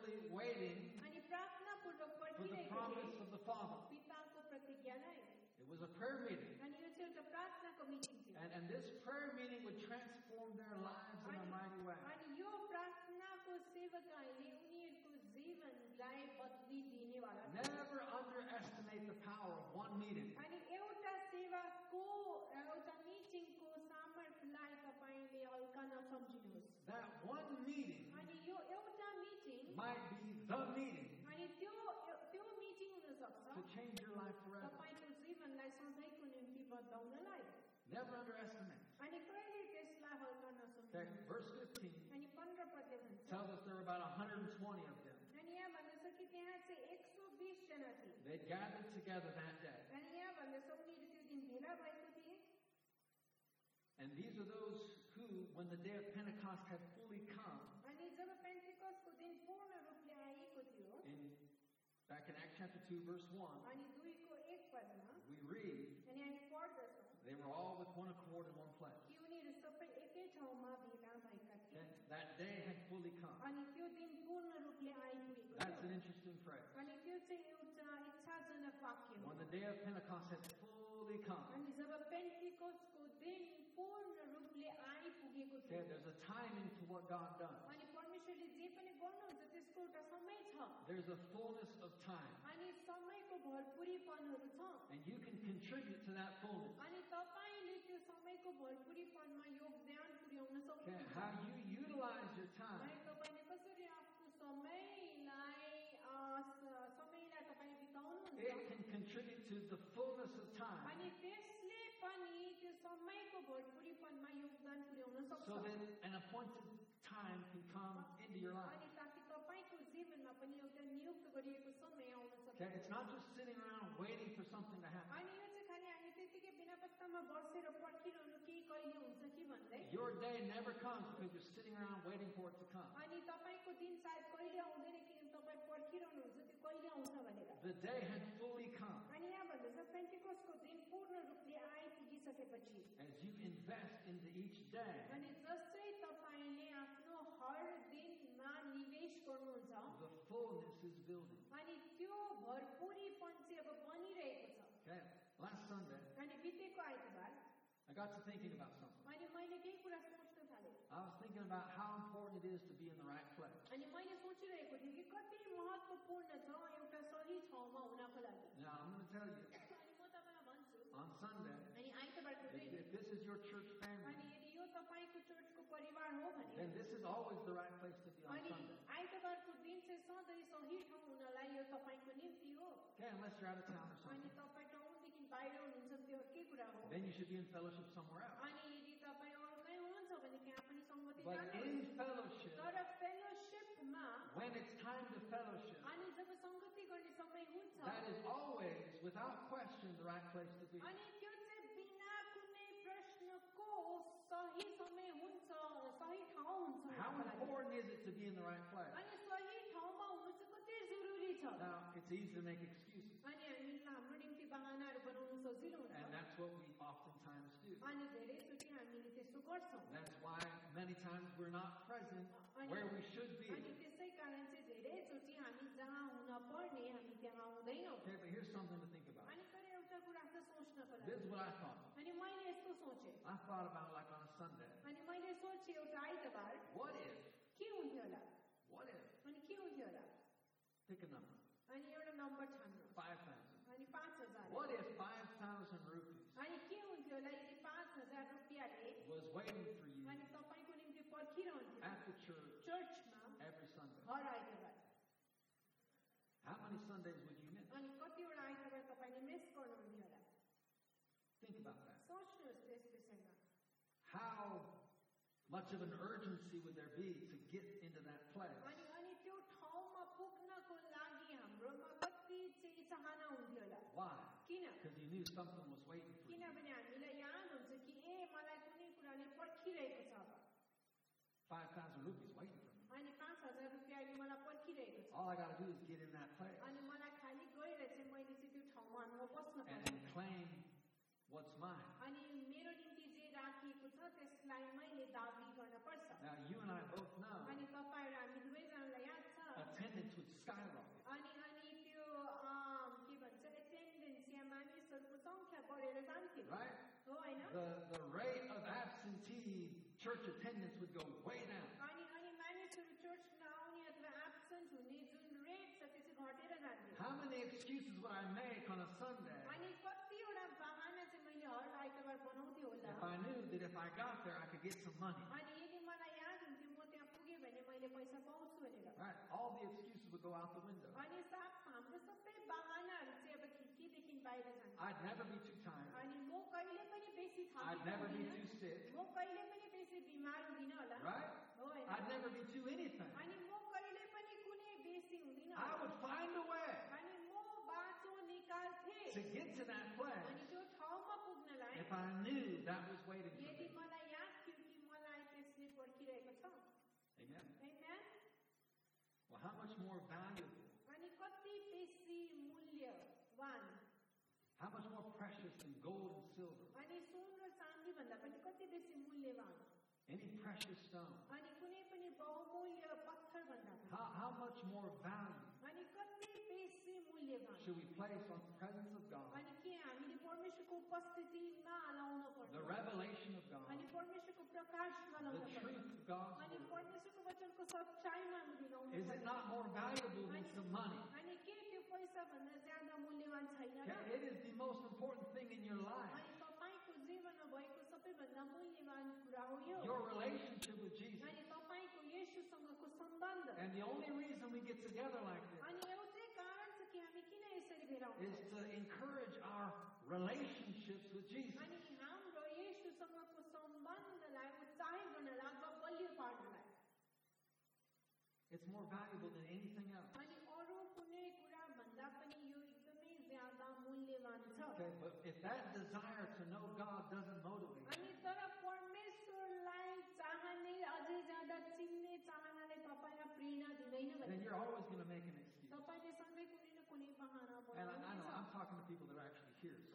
S1: It was a prayer meeting. And, and this prayer meeting would transform their lives in a mighty way. Never underestimate the power of one
S2: meeting. That one निम्ति बदलाउनलाई
S1: Never underestimate.
S2: अनि कहिले त्यसलाई हल्का
S1: Okay,
S2: नसम्झिनुहोस्
S1: verse 15
S2: अनि पन्ध्र पदले भन्छ
S1: tells us there were about 120 of them.
S2: अनि यहाँ भन्दछ कि त्यहाँ चाहिँ एक सौ बिसजना थिए
S1: They gathered together that day.
S2: अनि यहाँ भन्दछ उनीहरू त्यो दिन भेला भएको थिए
S1: And these are those who, when the day of Pentecost had fully come,
S2: अनि जब पेन्टिकसको दिन पूर्ण रूपले आएको थियो
S1: in back in Acts chapter 2, verse 1,
S2: अनि दुईको एक Padma
S1: we read with one accord one. Okay? That day had fully come. That's an interesting phrase. When the day of Pentecost had fully come. Okay, there's a timing to what God does. There's a fullness of time. And you can contribute to that fullness
S2: अनि तपाईँले त्यो समयको भरपुरीपनमा योगदान पुर्याउन
S1: Okay,
S2: सक्नुहुन्छ
S1: how you utilize your time
S2: अनि तपाईँले कसरी आफ्नो समयलाई अ, स- समयलाई तपाईँ बिताउनुहुन्छ
S1: it can contribute to the fullness of time
S2: अनि त्यसले पनि त्यो समयको भरपुरीपनमा योगदान पुर्याउन
S1: so
S2: सक्छ
S1: that an appointed time can come into your life.
S2: अनि ताकि तपाईँको जीवनमा पनि एउटा नियुक्त गरिएको समय आउन
S1: Okay,
S2: सक्छ
S1: it's not just sitting around waiting for something to happen.
S2: अनि यो चाहिँ खालि हामी त्यतिकै बिना पत्तामा बसेर पर्खिरहनु केही कहिले हुन्छ कि भन्दै
S1: Your day never comes because you're sitting around waiting for it to come.
S2: अनि तपाईँको दिन सायद कहिले आउँदैन किनभने तपाईँ पर्खिरहनुहुन्छ त्यो कहिले आउँछ भनेर
S1: The day had fully come
S2: अनि यहाँ भन्दैछ पेन्टिकोसको दिन पूर्ण रूपले आइपुगिसकेपछि
S1: as you invest into each day.
S2: अनि जसै तपाईँले आफ्नो हर दिनमा निवेश गर्नुहुन्छ
S1: The fullness is building. got to thinking about something.
S2: अनि मैले केही कुरा सोच्न थालेँ
S1: I was thinking about how important it is to be in the right place.
S2: अनि मैले सोचिरहेको थिएँ कि कति महत्त्वपूर्ण छ एउटा सही ठाउँमा हुनको लागि
S1: Now I'm going to tell you
S2: अनि म तपाईँलाई भन्छु
S1: on Sunday,
S2: अनि आइतबारको
S1: if,
S2: दिन
S1: if this is your church family,
S2: अनि यदि यो तपाईँको चर्चको परिवार हो भने
S1: then this is always the right place to be on
S2: अनि
S1: Sunday.
S2: आइतबारको दिन चाहिँ सधैँ सही ठाउँ हुनलाई यो तपाईँको निम्ति हो
S1: Okay, unless you're out of town or
S2: अनि
S1: something.
S2: तपाईँ टाउनदेखि बाहिर हुनुहुन्छ त्यो अर्कै कुरा हो
S1: Then you should be in fellowship somewhere else.
S2: अनि यदि तपाईँ अरूमै हुनुहुन्छ भने त्यहाँ पनि सङ्गति
S1: But
S2: जानुहोस्
S1: in fellowship,
S2: तर फेलोसिपमा
S1: when it's time to fellowship,
S2: अनि जब सङ्गति गर्ने समय हुन्छ
S1: that is always, without question, the right place to be.
S2: अनि त्यो चाहिँ बिना कुनै प्रश्नको सही समय हुन्छ सही ठाउँ हुन्छ
S1: How
S2: उनको लागि।
S1: important is it to be in the right place?
S2: अनि सही ठाउँमा हुनु चाहिँ कति जरुरी छ
S1: Now, it's easy to make excuses, that's what we oftentimes do. That's why many times we're not present where we should be. Okay, but here's something to think about. This is what I thought. I thought about like on a Sunday. What if? What if? Pick a number. praying for you after church,
S2: church
S1: every Sunday. How many Sundays would you miss? Think about that. How much of an urgency would there be to get into that place? Why? Because he knew something was waiting for 5,000 rupees waiting for me.
S2: अनि पाँच हजार रुपियाँले मलाई पर्खिरहेको छ
S1: All I got to do is get in that place
S2: अनि मलाई खालि गएर चाहिँ मैले चाहिँ त्यो ठाउँमा म बस्न
S1: and,
S2: पर्छ
S1: and claim what's mine.
S2: अनि मेरो निम्ति जे राखिएको छ त्यसलाई मैले दाबी गर्न पर्छ
S1: Now, you and I both know
S2: अनि तपाईँ र हामी दुवैजनालाई याद छ
S1: attendance would skyrocket.
S2: अनि अनि त्यो अम, के भन्छ एटेन्डेन्स या मानिसहरूको सङ्ख्या बढेर जान्थ्यो
S1: Right?
S2: हो होइन
S1: The, the rate of absentee church attendance would go on a Sunday
S2: अनि कतिवटा बाहना चाहिँ मैले हर आइतबार बनाउँथेँ होला
S1: if I knew that if I got there, I could get some money?
S2: अनि यदि मलाई मैले पैसा पाउँछु भनेर
S1: Right? All the excuses would go out the window.
S2: अनि साथ हाम्रो सबै बाहनाहरू चाहिँ अब खिड्कीदेखि बाहिर जान्छ
S1: I'd never be too tired.
S2: अनि म कहिले पनि बेसी
S1: I'd never be
S2: थाकेको
S1: too sick.
S2: म
S1: to get to that place, if I knew that was waiting for me. Amen.
S2: Amen.
S1: Well, how much more valuable? How much more precious than gold and silver? Any precious stone? How, how much more
S2: valuable?
S1: should we place on the presence of God? The revelation of God. The truth of
S2: God.
S1: Is it not more valuable than some money? It is the most important thing in your life. Your relationship with Jesus. And the only reason we get together like this relationships with Jesus.
S2: अनि हाम्रो येशूसँगको सम्बन्धलाई उत्साहित गर्नलाई अथवा बलियो पार्नलाई
S1: It's more valuable than anything else.
S2: अनि अरू कुनै कुरा भन्दा पनि यो एकदमै ज्यादा मूल्यवान छ
S1: Okay, but if that desire to know God doesn't motivate you,
S2: अनि तर परमेश्वरलाई चाहने अझै ज्यादा चिन्ने चाहनाले तपाईँलाई प्रेरणा दिँदैन
S1: then
S2: भने
S1: you're always going to make an excuse.
S2: तपाईँले सधैँ कुनै न कुनै बहाना
S1: And I, I know I'm
S2: बनाउनुहुन्छ
S1: talking to people that are actually here, so
S2: Right.
S1: you know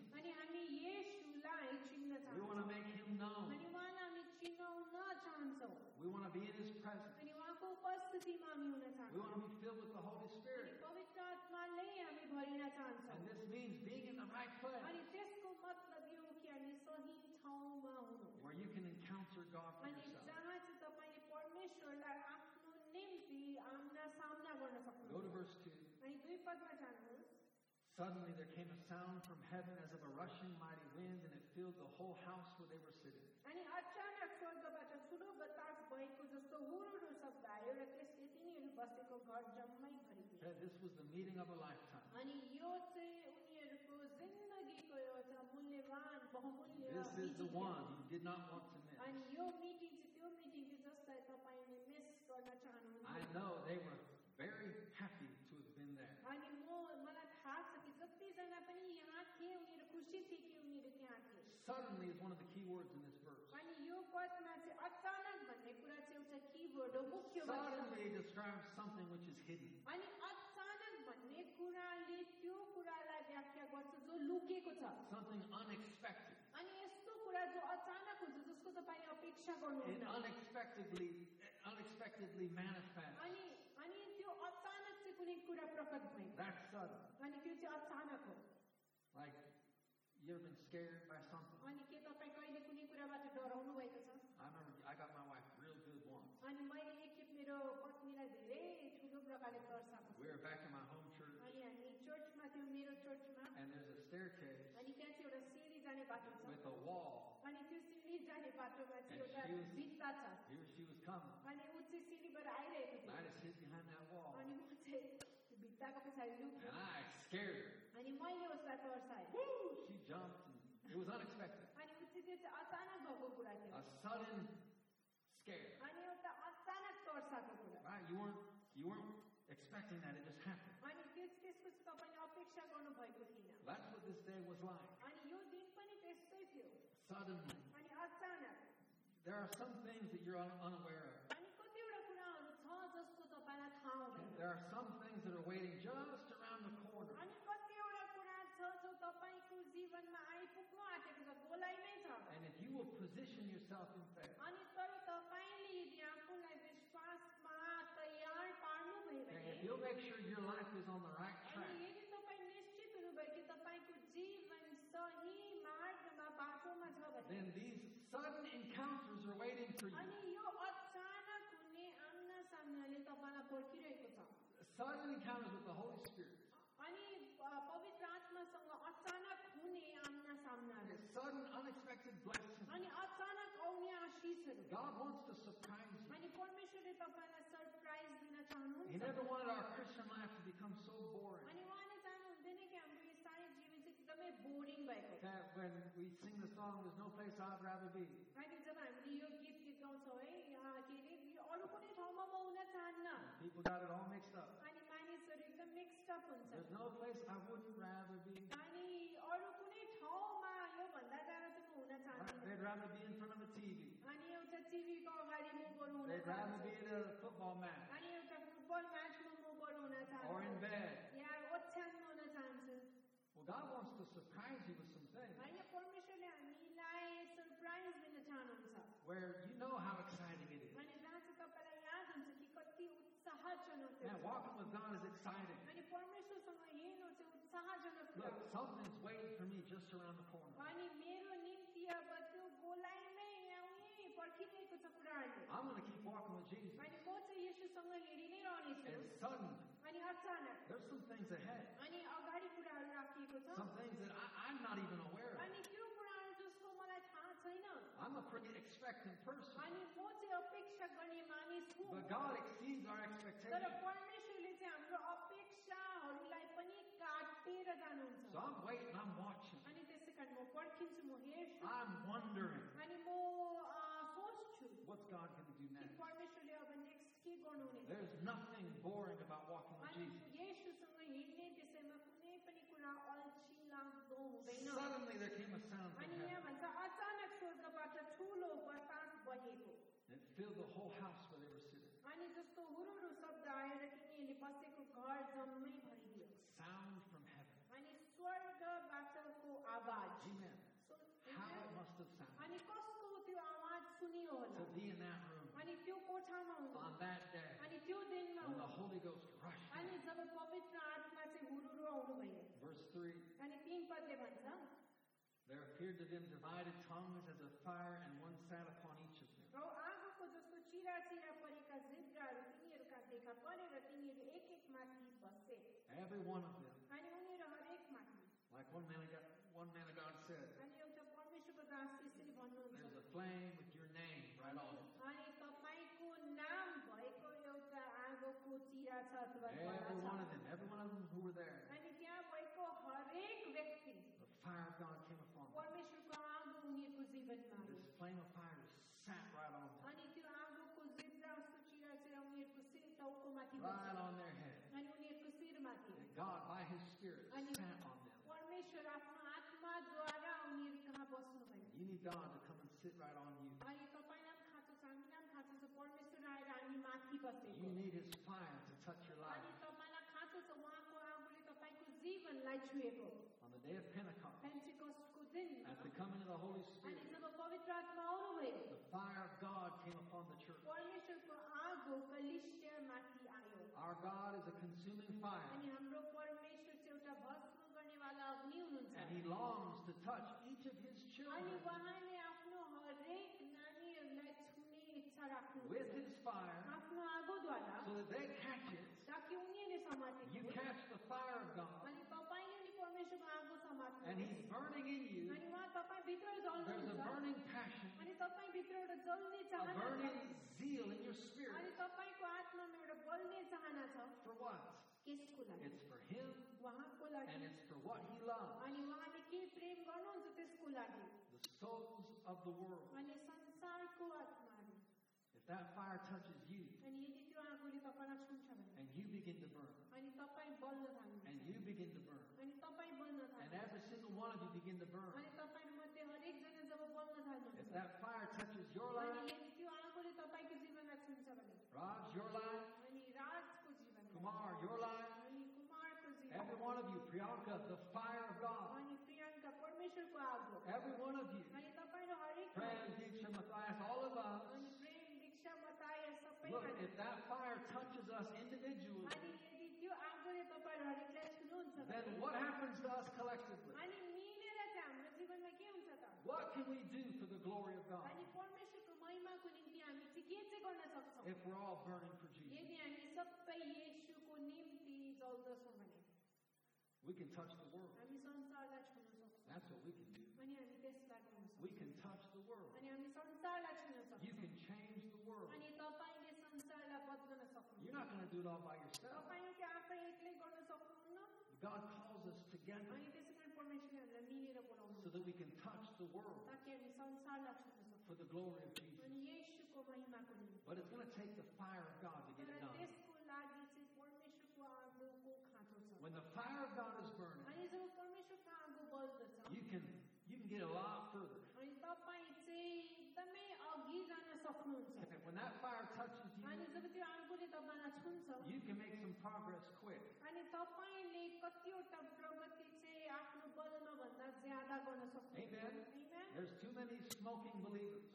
S1: We want to be in His presence. We want to be filled with the Holy Spirit. And this means being in the right place. Where you can encounter God for yourself. Go to verse 2. Suddenly there came a sound from heaven as of a rushing mighty wind, and it filled the whole house where they were sitting. This was the meeting of a lifetime. This is the one you did not want to miss. I know they were very happy to have been there. Suddenly is one of the key words in this.
S2: एउटा keyword हो मुख्य वाक्य हो।
S1: Suddenly describes something which is hidden.
S2: अनि अचानक भन्ने कुराले त्यो कुरालाई व्याख्या गर्छ जो लुकेको छ
S1: something unexpected.
S2: अनि यस्तो कुरा जो अचानक हुन्छ जसको तपाईँले अपेक्षा
S1: It
S2: गर्नुहुन्न
S1: unexpectedly, unexpectedly manifests.
S2: अनि अनि त्यो अचानक चाहिँ कुनै कुरा प्रकट भयो
S1: That's sudden.
S2: अनि त्यो चाहिँ अचानक हो
S1: Like, you ever been scared by something? staircase
S2: अनि त्यहाँ चाहिँ एउटा सिँढी जाने बाटो छ
S1: with a wall.
S2: अनि त्यो सिँढी जाने बाटोमा चाहिँ
S1: And
S2: एउटा
S1: she was-
S2: भित्ता छ
S1: Here she was coming.
S2: अनि ऊ चाहिँ सिँढीबाट आइरहेको
S1: And
S2: थियो
S1: I just hid behind that wall.
S2: अनि म चाहिँ त्यो भित्ताको पछाडि लुकेँ
S1: And I scared her.
S2: अनि मैले उसलाई तर्साएँ
S1: Woo! She jumped, and it was unexpected.
S2: अनि ऊ चाहिँ त्यो चाहिँ अचानक भएको कुरा थियो
S1: A sudden scare.
S2: अनि एउटा अचानक तर्साएको कुरा
S1: Right? You weren't you weren't expecting that. It just happened. That's what this day was like.
S2: अनि यो दिन पनि त्यस्तै थियो
S1: Suddenly.
S2: अनि अचानक
S1: There are some things that you're un- unaware of.
S2: अनि कतिवटा कुराहरू छ जसको तपाईँलाई थाहा हुँदैन
S1: There are some things that are waiting just around the corner.
S2: अनि कतिवटा कुरा छ जो तपाईँको जीवनमा आइपुग्नु आँटेको छ गोलाइमै छ
S1: And if you will position yourself in faith,
S2: अनि तर तपाईँले यदि आफूलाई विश्वासमा तयार पार्नुभयो
S1: and
S2: भने
S1: if you'll make sure your life is on the right
S2: अनि
S1: track,
S2: यदि then these sudden encounters are waiting for you.
S1: Suddenly, Sudden encounters with the Holy Spirit.
S2: Suddenly,
S1: Sudden, unexpected blessings. God wants to surprise you. He never wanted our Christian life to become so boring. that when we sing the song, there's no place I'd rather be. People got it all mixed up. There's no place I wouldn't rather be. Right? They'd rather be in front of a TV. They'd rather be in a football match. Or in bed. Well, God wants to surprise you. where you know how exciting it is. Man, walking with God is exciting. Look, something's waiting for me just around the corner. I'm going to keep walking with Jesus. And suddenly, there's some things ahead. Some things that I, pretty expectant person.
S2: अनि म चाहिँ अपेक्षा गर्ने मानिस हुँ
S1: But God exceeds our
S2: तर
S1: expectations.
S2: परमेश्वरले चाहिँ हाम्रो अपेक्षाहरूलाई पनि काटेर जानुहुन्छ
S1: So I'm waiting, I'm watching.
S2: अनि त्यसै कारण म पर्खिन्छु म हेर्छु
S1: I'm wondering,
S2: अनि म अ, सोच्छु
S1: what's God going to do
S2: कि
S1: next?
S2: परमेश्वरले अब नेक्स्ट के गर्नुहुनेछ
S1: There's nothing boring filled the whole house where they were sitting. Sound from heaven. Amen. How it must have sounded. To be in that room. On that day. When the Holy Ghost rushed. Verse 3. There appeared to them divided tongues as a fire, and one sat upon Every one of them. Like one man of God, one man of God said. There's a flame with your name right on it. Every one of them, every one of them who were there. The fire of God came upon them. This flame of fire right on their head. And God, by His Spirit, sat on them. You need God to come and sit right on you. You need His fire to touch your life. On the day of Pentecost, at the coming of the Holy Spirit, the fire of God came upon the church. Our God is a consuming fire,
S2: अनि हाम्रो परमेश्वर चाहिँ एउटा भस्म गर्नेवाला अग्नि हुनुहुन्छ
S1: and He longs to touch each of His
S2: अनि
S1: children
S2: उहाँले आफ्नो हरेक नानीहरूलाई छुने इच्छा राख्नुहुन्छ
S1: with His fire
S2: आफ्नो आगोद्वारा
S1: so that they catch it.
S2: ताकि उनीहरूले समातेको
S1: You catch the fire of God,
S2: अनि तपाईँले नि परमेश्वरको आगो समात्नु
S1: and He's burning in you.
S2: अनि उहाँ तपाईँ भित्र
S1: There's a
S2: जल्नुहुन्छ
S1: burning passion,
S2: अनि तपाईँ भित्र एउटा जल्ने
S1: a
S2: चाहना
S1: burning
S2: छ
S1: zeal in your
S2: अनि
S1: spirit. For what? It's for him. And it's for what he loves. The souls of the world. If that fire touches you, and you begin to burn, and you begin to burn, and every single one of you begin to burn, if that fire touches your life, Rob's your life. What can we do for the glory of God? If we're all burning for Jesus, we can touch the world. That's what we can do. We can touch the world. You can change the world. You're not going to do it all by yourself. God calls us together that we can touch the world for the glory of Jesus. But it's going to take the fire of God to get it done. When the fire of God is burning, you can you can get a lot further. When that fire touches you, you can make some progress quick
S2: con nosotros.
S1: Amen.
S2: Amen.
S1: There's too many smoking believers.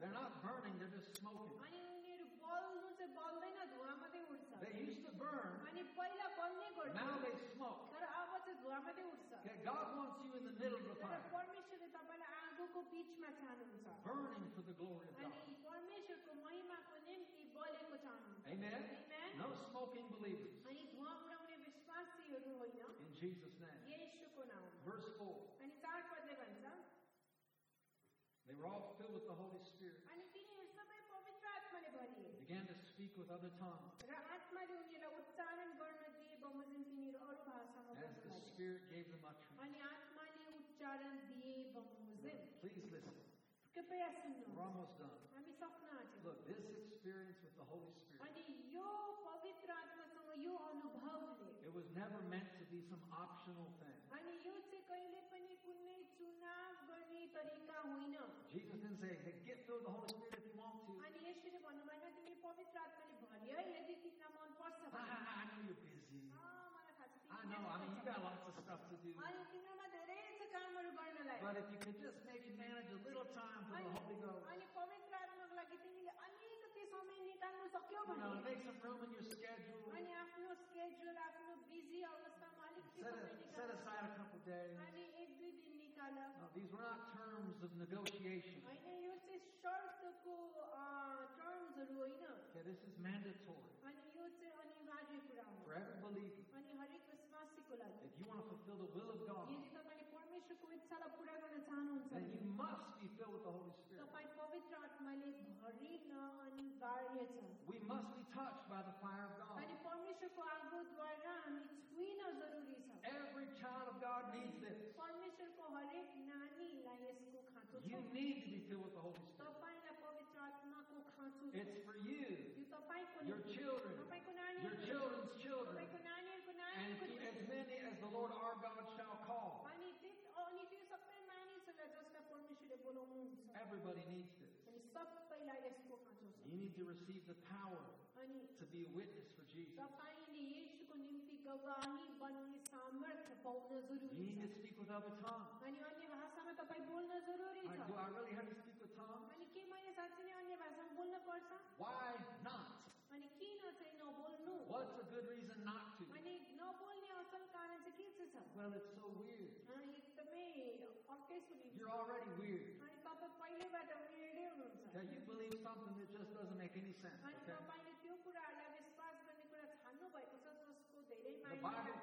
S1: They're not burning, they're just smoking. They used to burn. Now they smoke. Okay, God wants you in the middle of the fire. Burning for the glory of God. Amen.
S2: Amen.
S1: No smoking believers. Jesus' name. Verse 4. They were all filled with the Holy Spirit. Began to speak with other tongues. As the Spirit gave them utterance. Please listen. We're almost done. Look, this experience with the Holy Spirit. It was never meant to be some optional thing.
S2: अनि यो चाहिँ कहिले पनि कुनै चुनाव गर्ने तरिका होइन
S1: Jesus didn't say, hey, get filled with the Holy Spirit if you want to.
S2: अनि यसरी भन्नु भएन तिमी पवित्र आत्माले भर्यो यदि तिमीलाई मन पर्छ
S1: I,
S2: भने।
S1: I, I know you're busy.
S2: अँ, मलाई थाहा छ,
S1: I
S2: तिमी
S1: know, I mean, you
S2: व्यस्त
S1: got
S2: छौ।
S1: lots of stuff to do.
S2: अनि तिम्रोमा धेरै छ कामहरू गर्नलाई
S1: But if you could just maybe manage a little time for the Holy Ghost,
S2: अनि पवित्र आत्माको लागि तिमीले अलिकति समय निकाल्न सक्यौ
S1: you know,
S2: भने
S1: make some room in your schedule,
S2: अनि आफ्नो स्केड्युल आफ्नो बिजी अवस्थामा अलिकति
S1: set, a, set aside a couple days. These were not terms of negotiation. Okay, this is mandatory for every believer. If you want to fulfill the will of God, then you must be filled with the Holy Spirit. You need to be filled with the Holy Spirit. It's for you, your children, your children's children, and as many as the Lord our God shall call. Everybody needs this. You need to receive the power to be a witness for Jesus. You need to speak with other tongues.
S2: अनि अन्य भाषामा तपाईँ बोल्न जरुरी
S1: Like,
S2: छ
S1: do I really have to speak with tongues?
S2: अनि के मैले साँच्चै नै अन्य भाषामा बोल्न पर्छ
S1: Why not?
S2: अनि किन चाहिँ नबोल्नु
S1: What's a good reason not to?
S2: अनि नबोल्ने असल कारण चाहिँ के चाहिँ छ
S1: Well, it's so weird.
S2: अनि एकदमै अर्कै सुनिन्छ
S1: You're already weird.
S2: अनि तपाईँ पहिल्यैबाट वेडै हुनुहुन्छ
S1: Okay, you believe something that just doesn't make any sense.
S2: अनि
S1: Okay?
S2: तपाईँले त्यो कुराहरूलाई विश्वास गर्ने कुरा छान्नु भएको छ जसको धेरै
S1: The
S2: mind
S1: Bible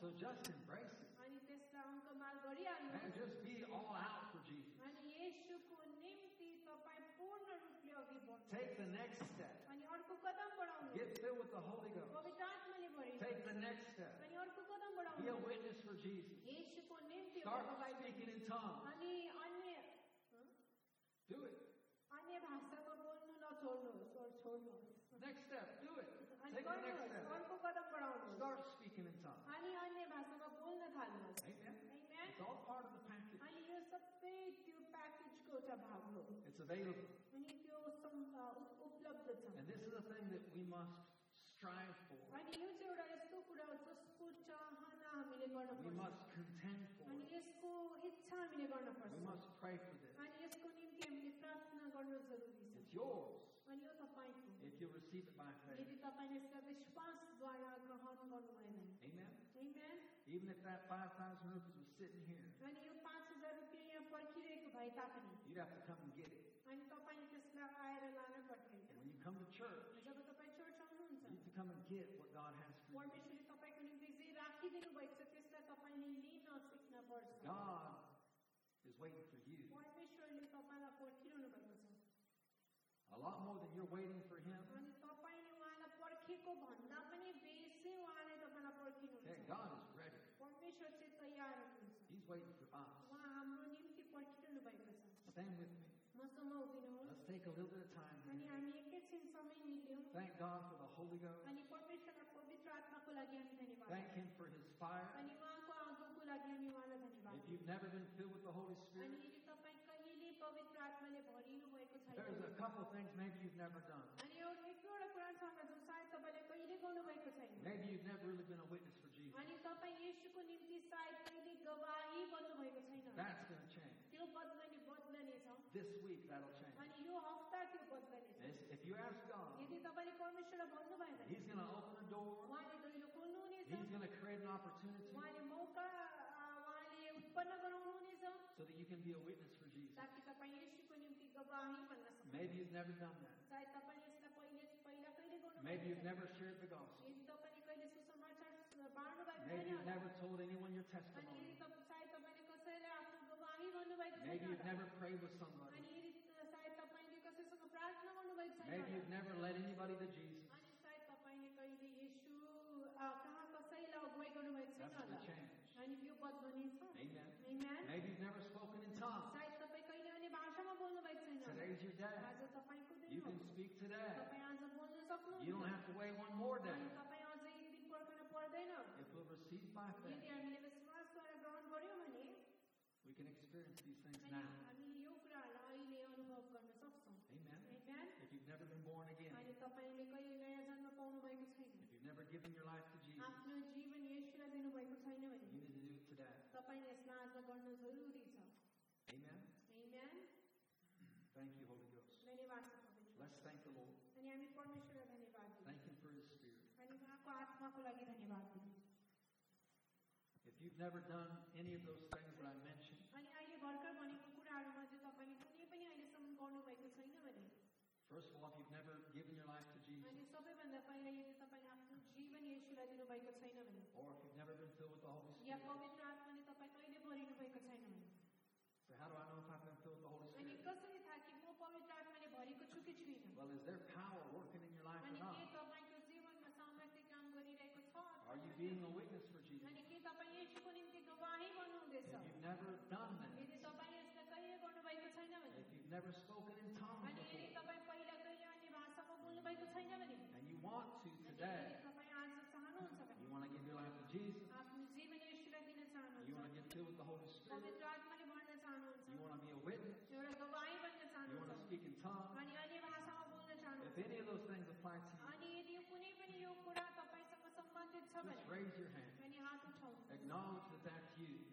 S1: So just embrace it
S2: अनि त्यसलाई अङ्कमाल गरिहाल्नु
S1: and just be all out for Jesus.
S2: अनि यसुको निम्ति तपाईँ पूर्ण रूपले अघि बढ्नु
S1: Take the next step.
S2: अनि अर्को कदम बढाउनु
S1: Get filled with the Holy Ghost.
S2: पवित्र आत्माले भरिनु
S1: Take the next step.
S2: अनि अर्को कदम
S1: Be a
S2: बढाउनु
S1: witness for Jesus.
S2: यसुको निम्ति
S1: Start
S2: एउटा बाइबल-
S1: speaking in tongues.
S2: अनि अन्य हँ?
S1: Do it.
S2: अन्य भाषामा बोल्नु नछोड्नुहोस् or छोड्नुहोस्
S1: Next step. Do it.
S2: अनि
S1: Take the next
S2: गर्नुहोस्
S1: step.
S2: अर्को
S1: It's all part of the package.
S2: अनि यो सबै त्यो प्याकेजको एउटा भाग हो
S1: It's available.
S2: अनि त्यो सम्- अ, उप- उपलब्ध छ
S1: And this is a thing that we must strive for.
S2: अनि यो चाहिँ एउटा यस्तो कुरा हो जसको चाहना हामीले गर्न
S1: We
S2: पर्छ
S1: must contend for
S2: अनि
S1: it.
S2: यसको इच्छा हामीले गर्न
S1: We
S2: पर्छ
S1: must pray for this.
S2: अनि यसको निम्ति हामीले प्रार्थना गर्न जरुरी छ
S1: It's yours
S2: अनि यो तपाईँको
S1: if you receive it by faith.
S2: यदि तपाईँले यसलाई विश्वासद्वारा ग्रहण गर्नुभयो भने
S1: Amen.
S2: Amen?
S1: Even if that 5,000 rupees was sitting here,
S2: अनि यो पाँच हजार रुपियाँ यहाँ पर्खिरहेको भए तापनि
S1: you'd have to come and get it.
S2: अनि तपाईँले त्यसलाई आएर लान पर्थेन
S1: When you come to church,
S2: जब तपाईँ चर्च आउनुहुन्छ
S1: you need to come and get what God has for you.
S2: परमेश्वरले तपाईँको निम्ति जे राखिदिनु भएको छ त्यसलाई तपाईँले लिन सिक्न पर्छ
S1: God is waiting for you.
S2: परमेश्वरले तपाईँलाई पर्खिरहनु भएको छ
S1: A lot more than you're waiting for Him.
S2: अनि तपाईँले उहाँलाई पर्खेको भन्दा पनि बेसी उहाँले तपाईँलाई
S1: Okay,
S2: पर्खिनुहुन्छ
S1: God is waiting for us. Stand with me. Let's take a little bit of time. Thank God for the Holy Ghost. Thank Him for His fire. If you've never been filled with the Holy Spirit, there's a couple things maybe you've never done. Maybe you've never really been a witness for Jesus. That's going to change.
S2: त्यो बदलने बदलनेछ
S1: This week, that'll change.
S2: अनि यो हप्ता त्यो बदलनेछ
S1: It's- If you ask God,
S2: यदि तपाईँले परमेश्वरलाई भन्नु भएन भने
S1: He's going to open a door.
S2: उहाँले दैलो खोल्नुहुनेछ
S1: He's going to create an opportunity
S2: उहाँले मौका अ, उहाँले उत्पन्न गराउनुहुनेछ
S1: so that you can be a witness for Jesus.
S2: ताकि तपाईँ यसुको निम्ति गवाही भन्न सक्नुहुन्छ
S1: Maybe you've never done that.
S2: सायद तपाईँले यसलाई पहिले पहिला कहिले गर्नु
S1: Maybe
S2: भएको
S1: you've
S2: छैन।
S1: never shared the gospel.
S2: यदि तपाईँले कहिले सुसमाचार बाँड्नु भएको
S1: Maybe
S2: छैन
S1: you've
S2: होला।
S1: never told anyone your
S2: अनि
S1: testimony.
S2: यदि तप- गवाही भन्नुभएको छैन
S1: Maybe you've
S2: होला।
S1: never prayed with somebody.
S2: अनि यदि सायद तपाईँले कसैसँग प्रार्थना गर्नुभएको छैन
S1: Maybe
S2: होला।
S1: you've never led anybody to Jesus.
S2: अनि सायद तपाईँले कहिले यसु अ, कहाँ कसैलाई अगुवाई गर्नुभएको छैन
S1: That's going
S2: होला।
S1: to change.
S2: अनि त्यो बदलनेछ
S1: Amen.
S2: Amen.
S1: Maybe you've never spoken in tongues.
S2: सायद तपाईँ कहिले अन्य भाषामा बोल्नुभएको छैन होला।
S1: Today's your day.
S2: आज तपाईँको दिन
S1: You
S2: हो
S1: can speak today.
S2: तपाईँ आज बोल्न सक्नुहुन्छ
S1: You don't have to wait one more day.
S2: अनि तपाईँ अझै एक दिन पर्खन पर्दैन
S1: If we'll receive by
S2: यदि
S1: faith,
S2: हामीले
S1: experience these things now. Amen. If you've never been born again, if you've never given your life to Jesus, you need to do it today. Amen.
S2: Amen.
S1: Thank you, Holy Ghost. Let's thank the Lord. Thank Him for His Spirit. If you've never done any of those things that I mentioned,
S2: अनि अहिले भर्खर भनेको कुराहरूमध्ये तपाईँले कुनै पनि अहिलेसम्म गर्नुभएको छैन भने
S1: first of all, if you've never given your life to Jesus,
S2: अनि सबैभन्दा पहिला यदि तपाईँले आफ्नो जीवन यसुलाई दिनुभएको छैन भने
S1: or if you've never been filled with the Holy
S2: या
S1: Spirit,
S2: पवित्र आत्माले तपाईँ कहिले भरिनु भएको छैन भने
S1: so how do I know if I've been filled with the Holy
S2: अनि
S1: Spirit?
S2: कसरी थाहा कि म पवित्र आत्माले भरेको छु कि छुइनँ
S1: Well, is there power working in your life or
S2: अनि के
S1: not?
S2: तपाईँको जीवनमा सामर्थ्य काम गरिरहेको छ अथवा
S1: Are you
S2: छैन?
S1: being a witness for Jesus?
S2: अनि के तपाईँ यसुको निम्ति गवाही गर्नुहुँदैछ
S1: If you've never done that, Never spoken in tongues before. And you want to today. You want to give your life to Jesus. You want to get filled with the Holy Spirit. You want to be a witness. You want to speak in tongues. If any of those things apply to you, just raise your hand. Acknowledge that that's you.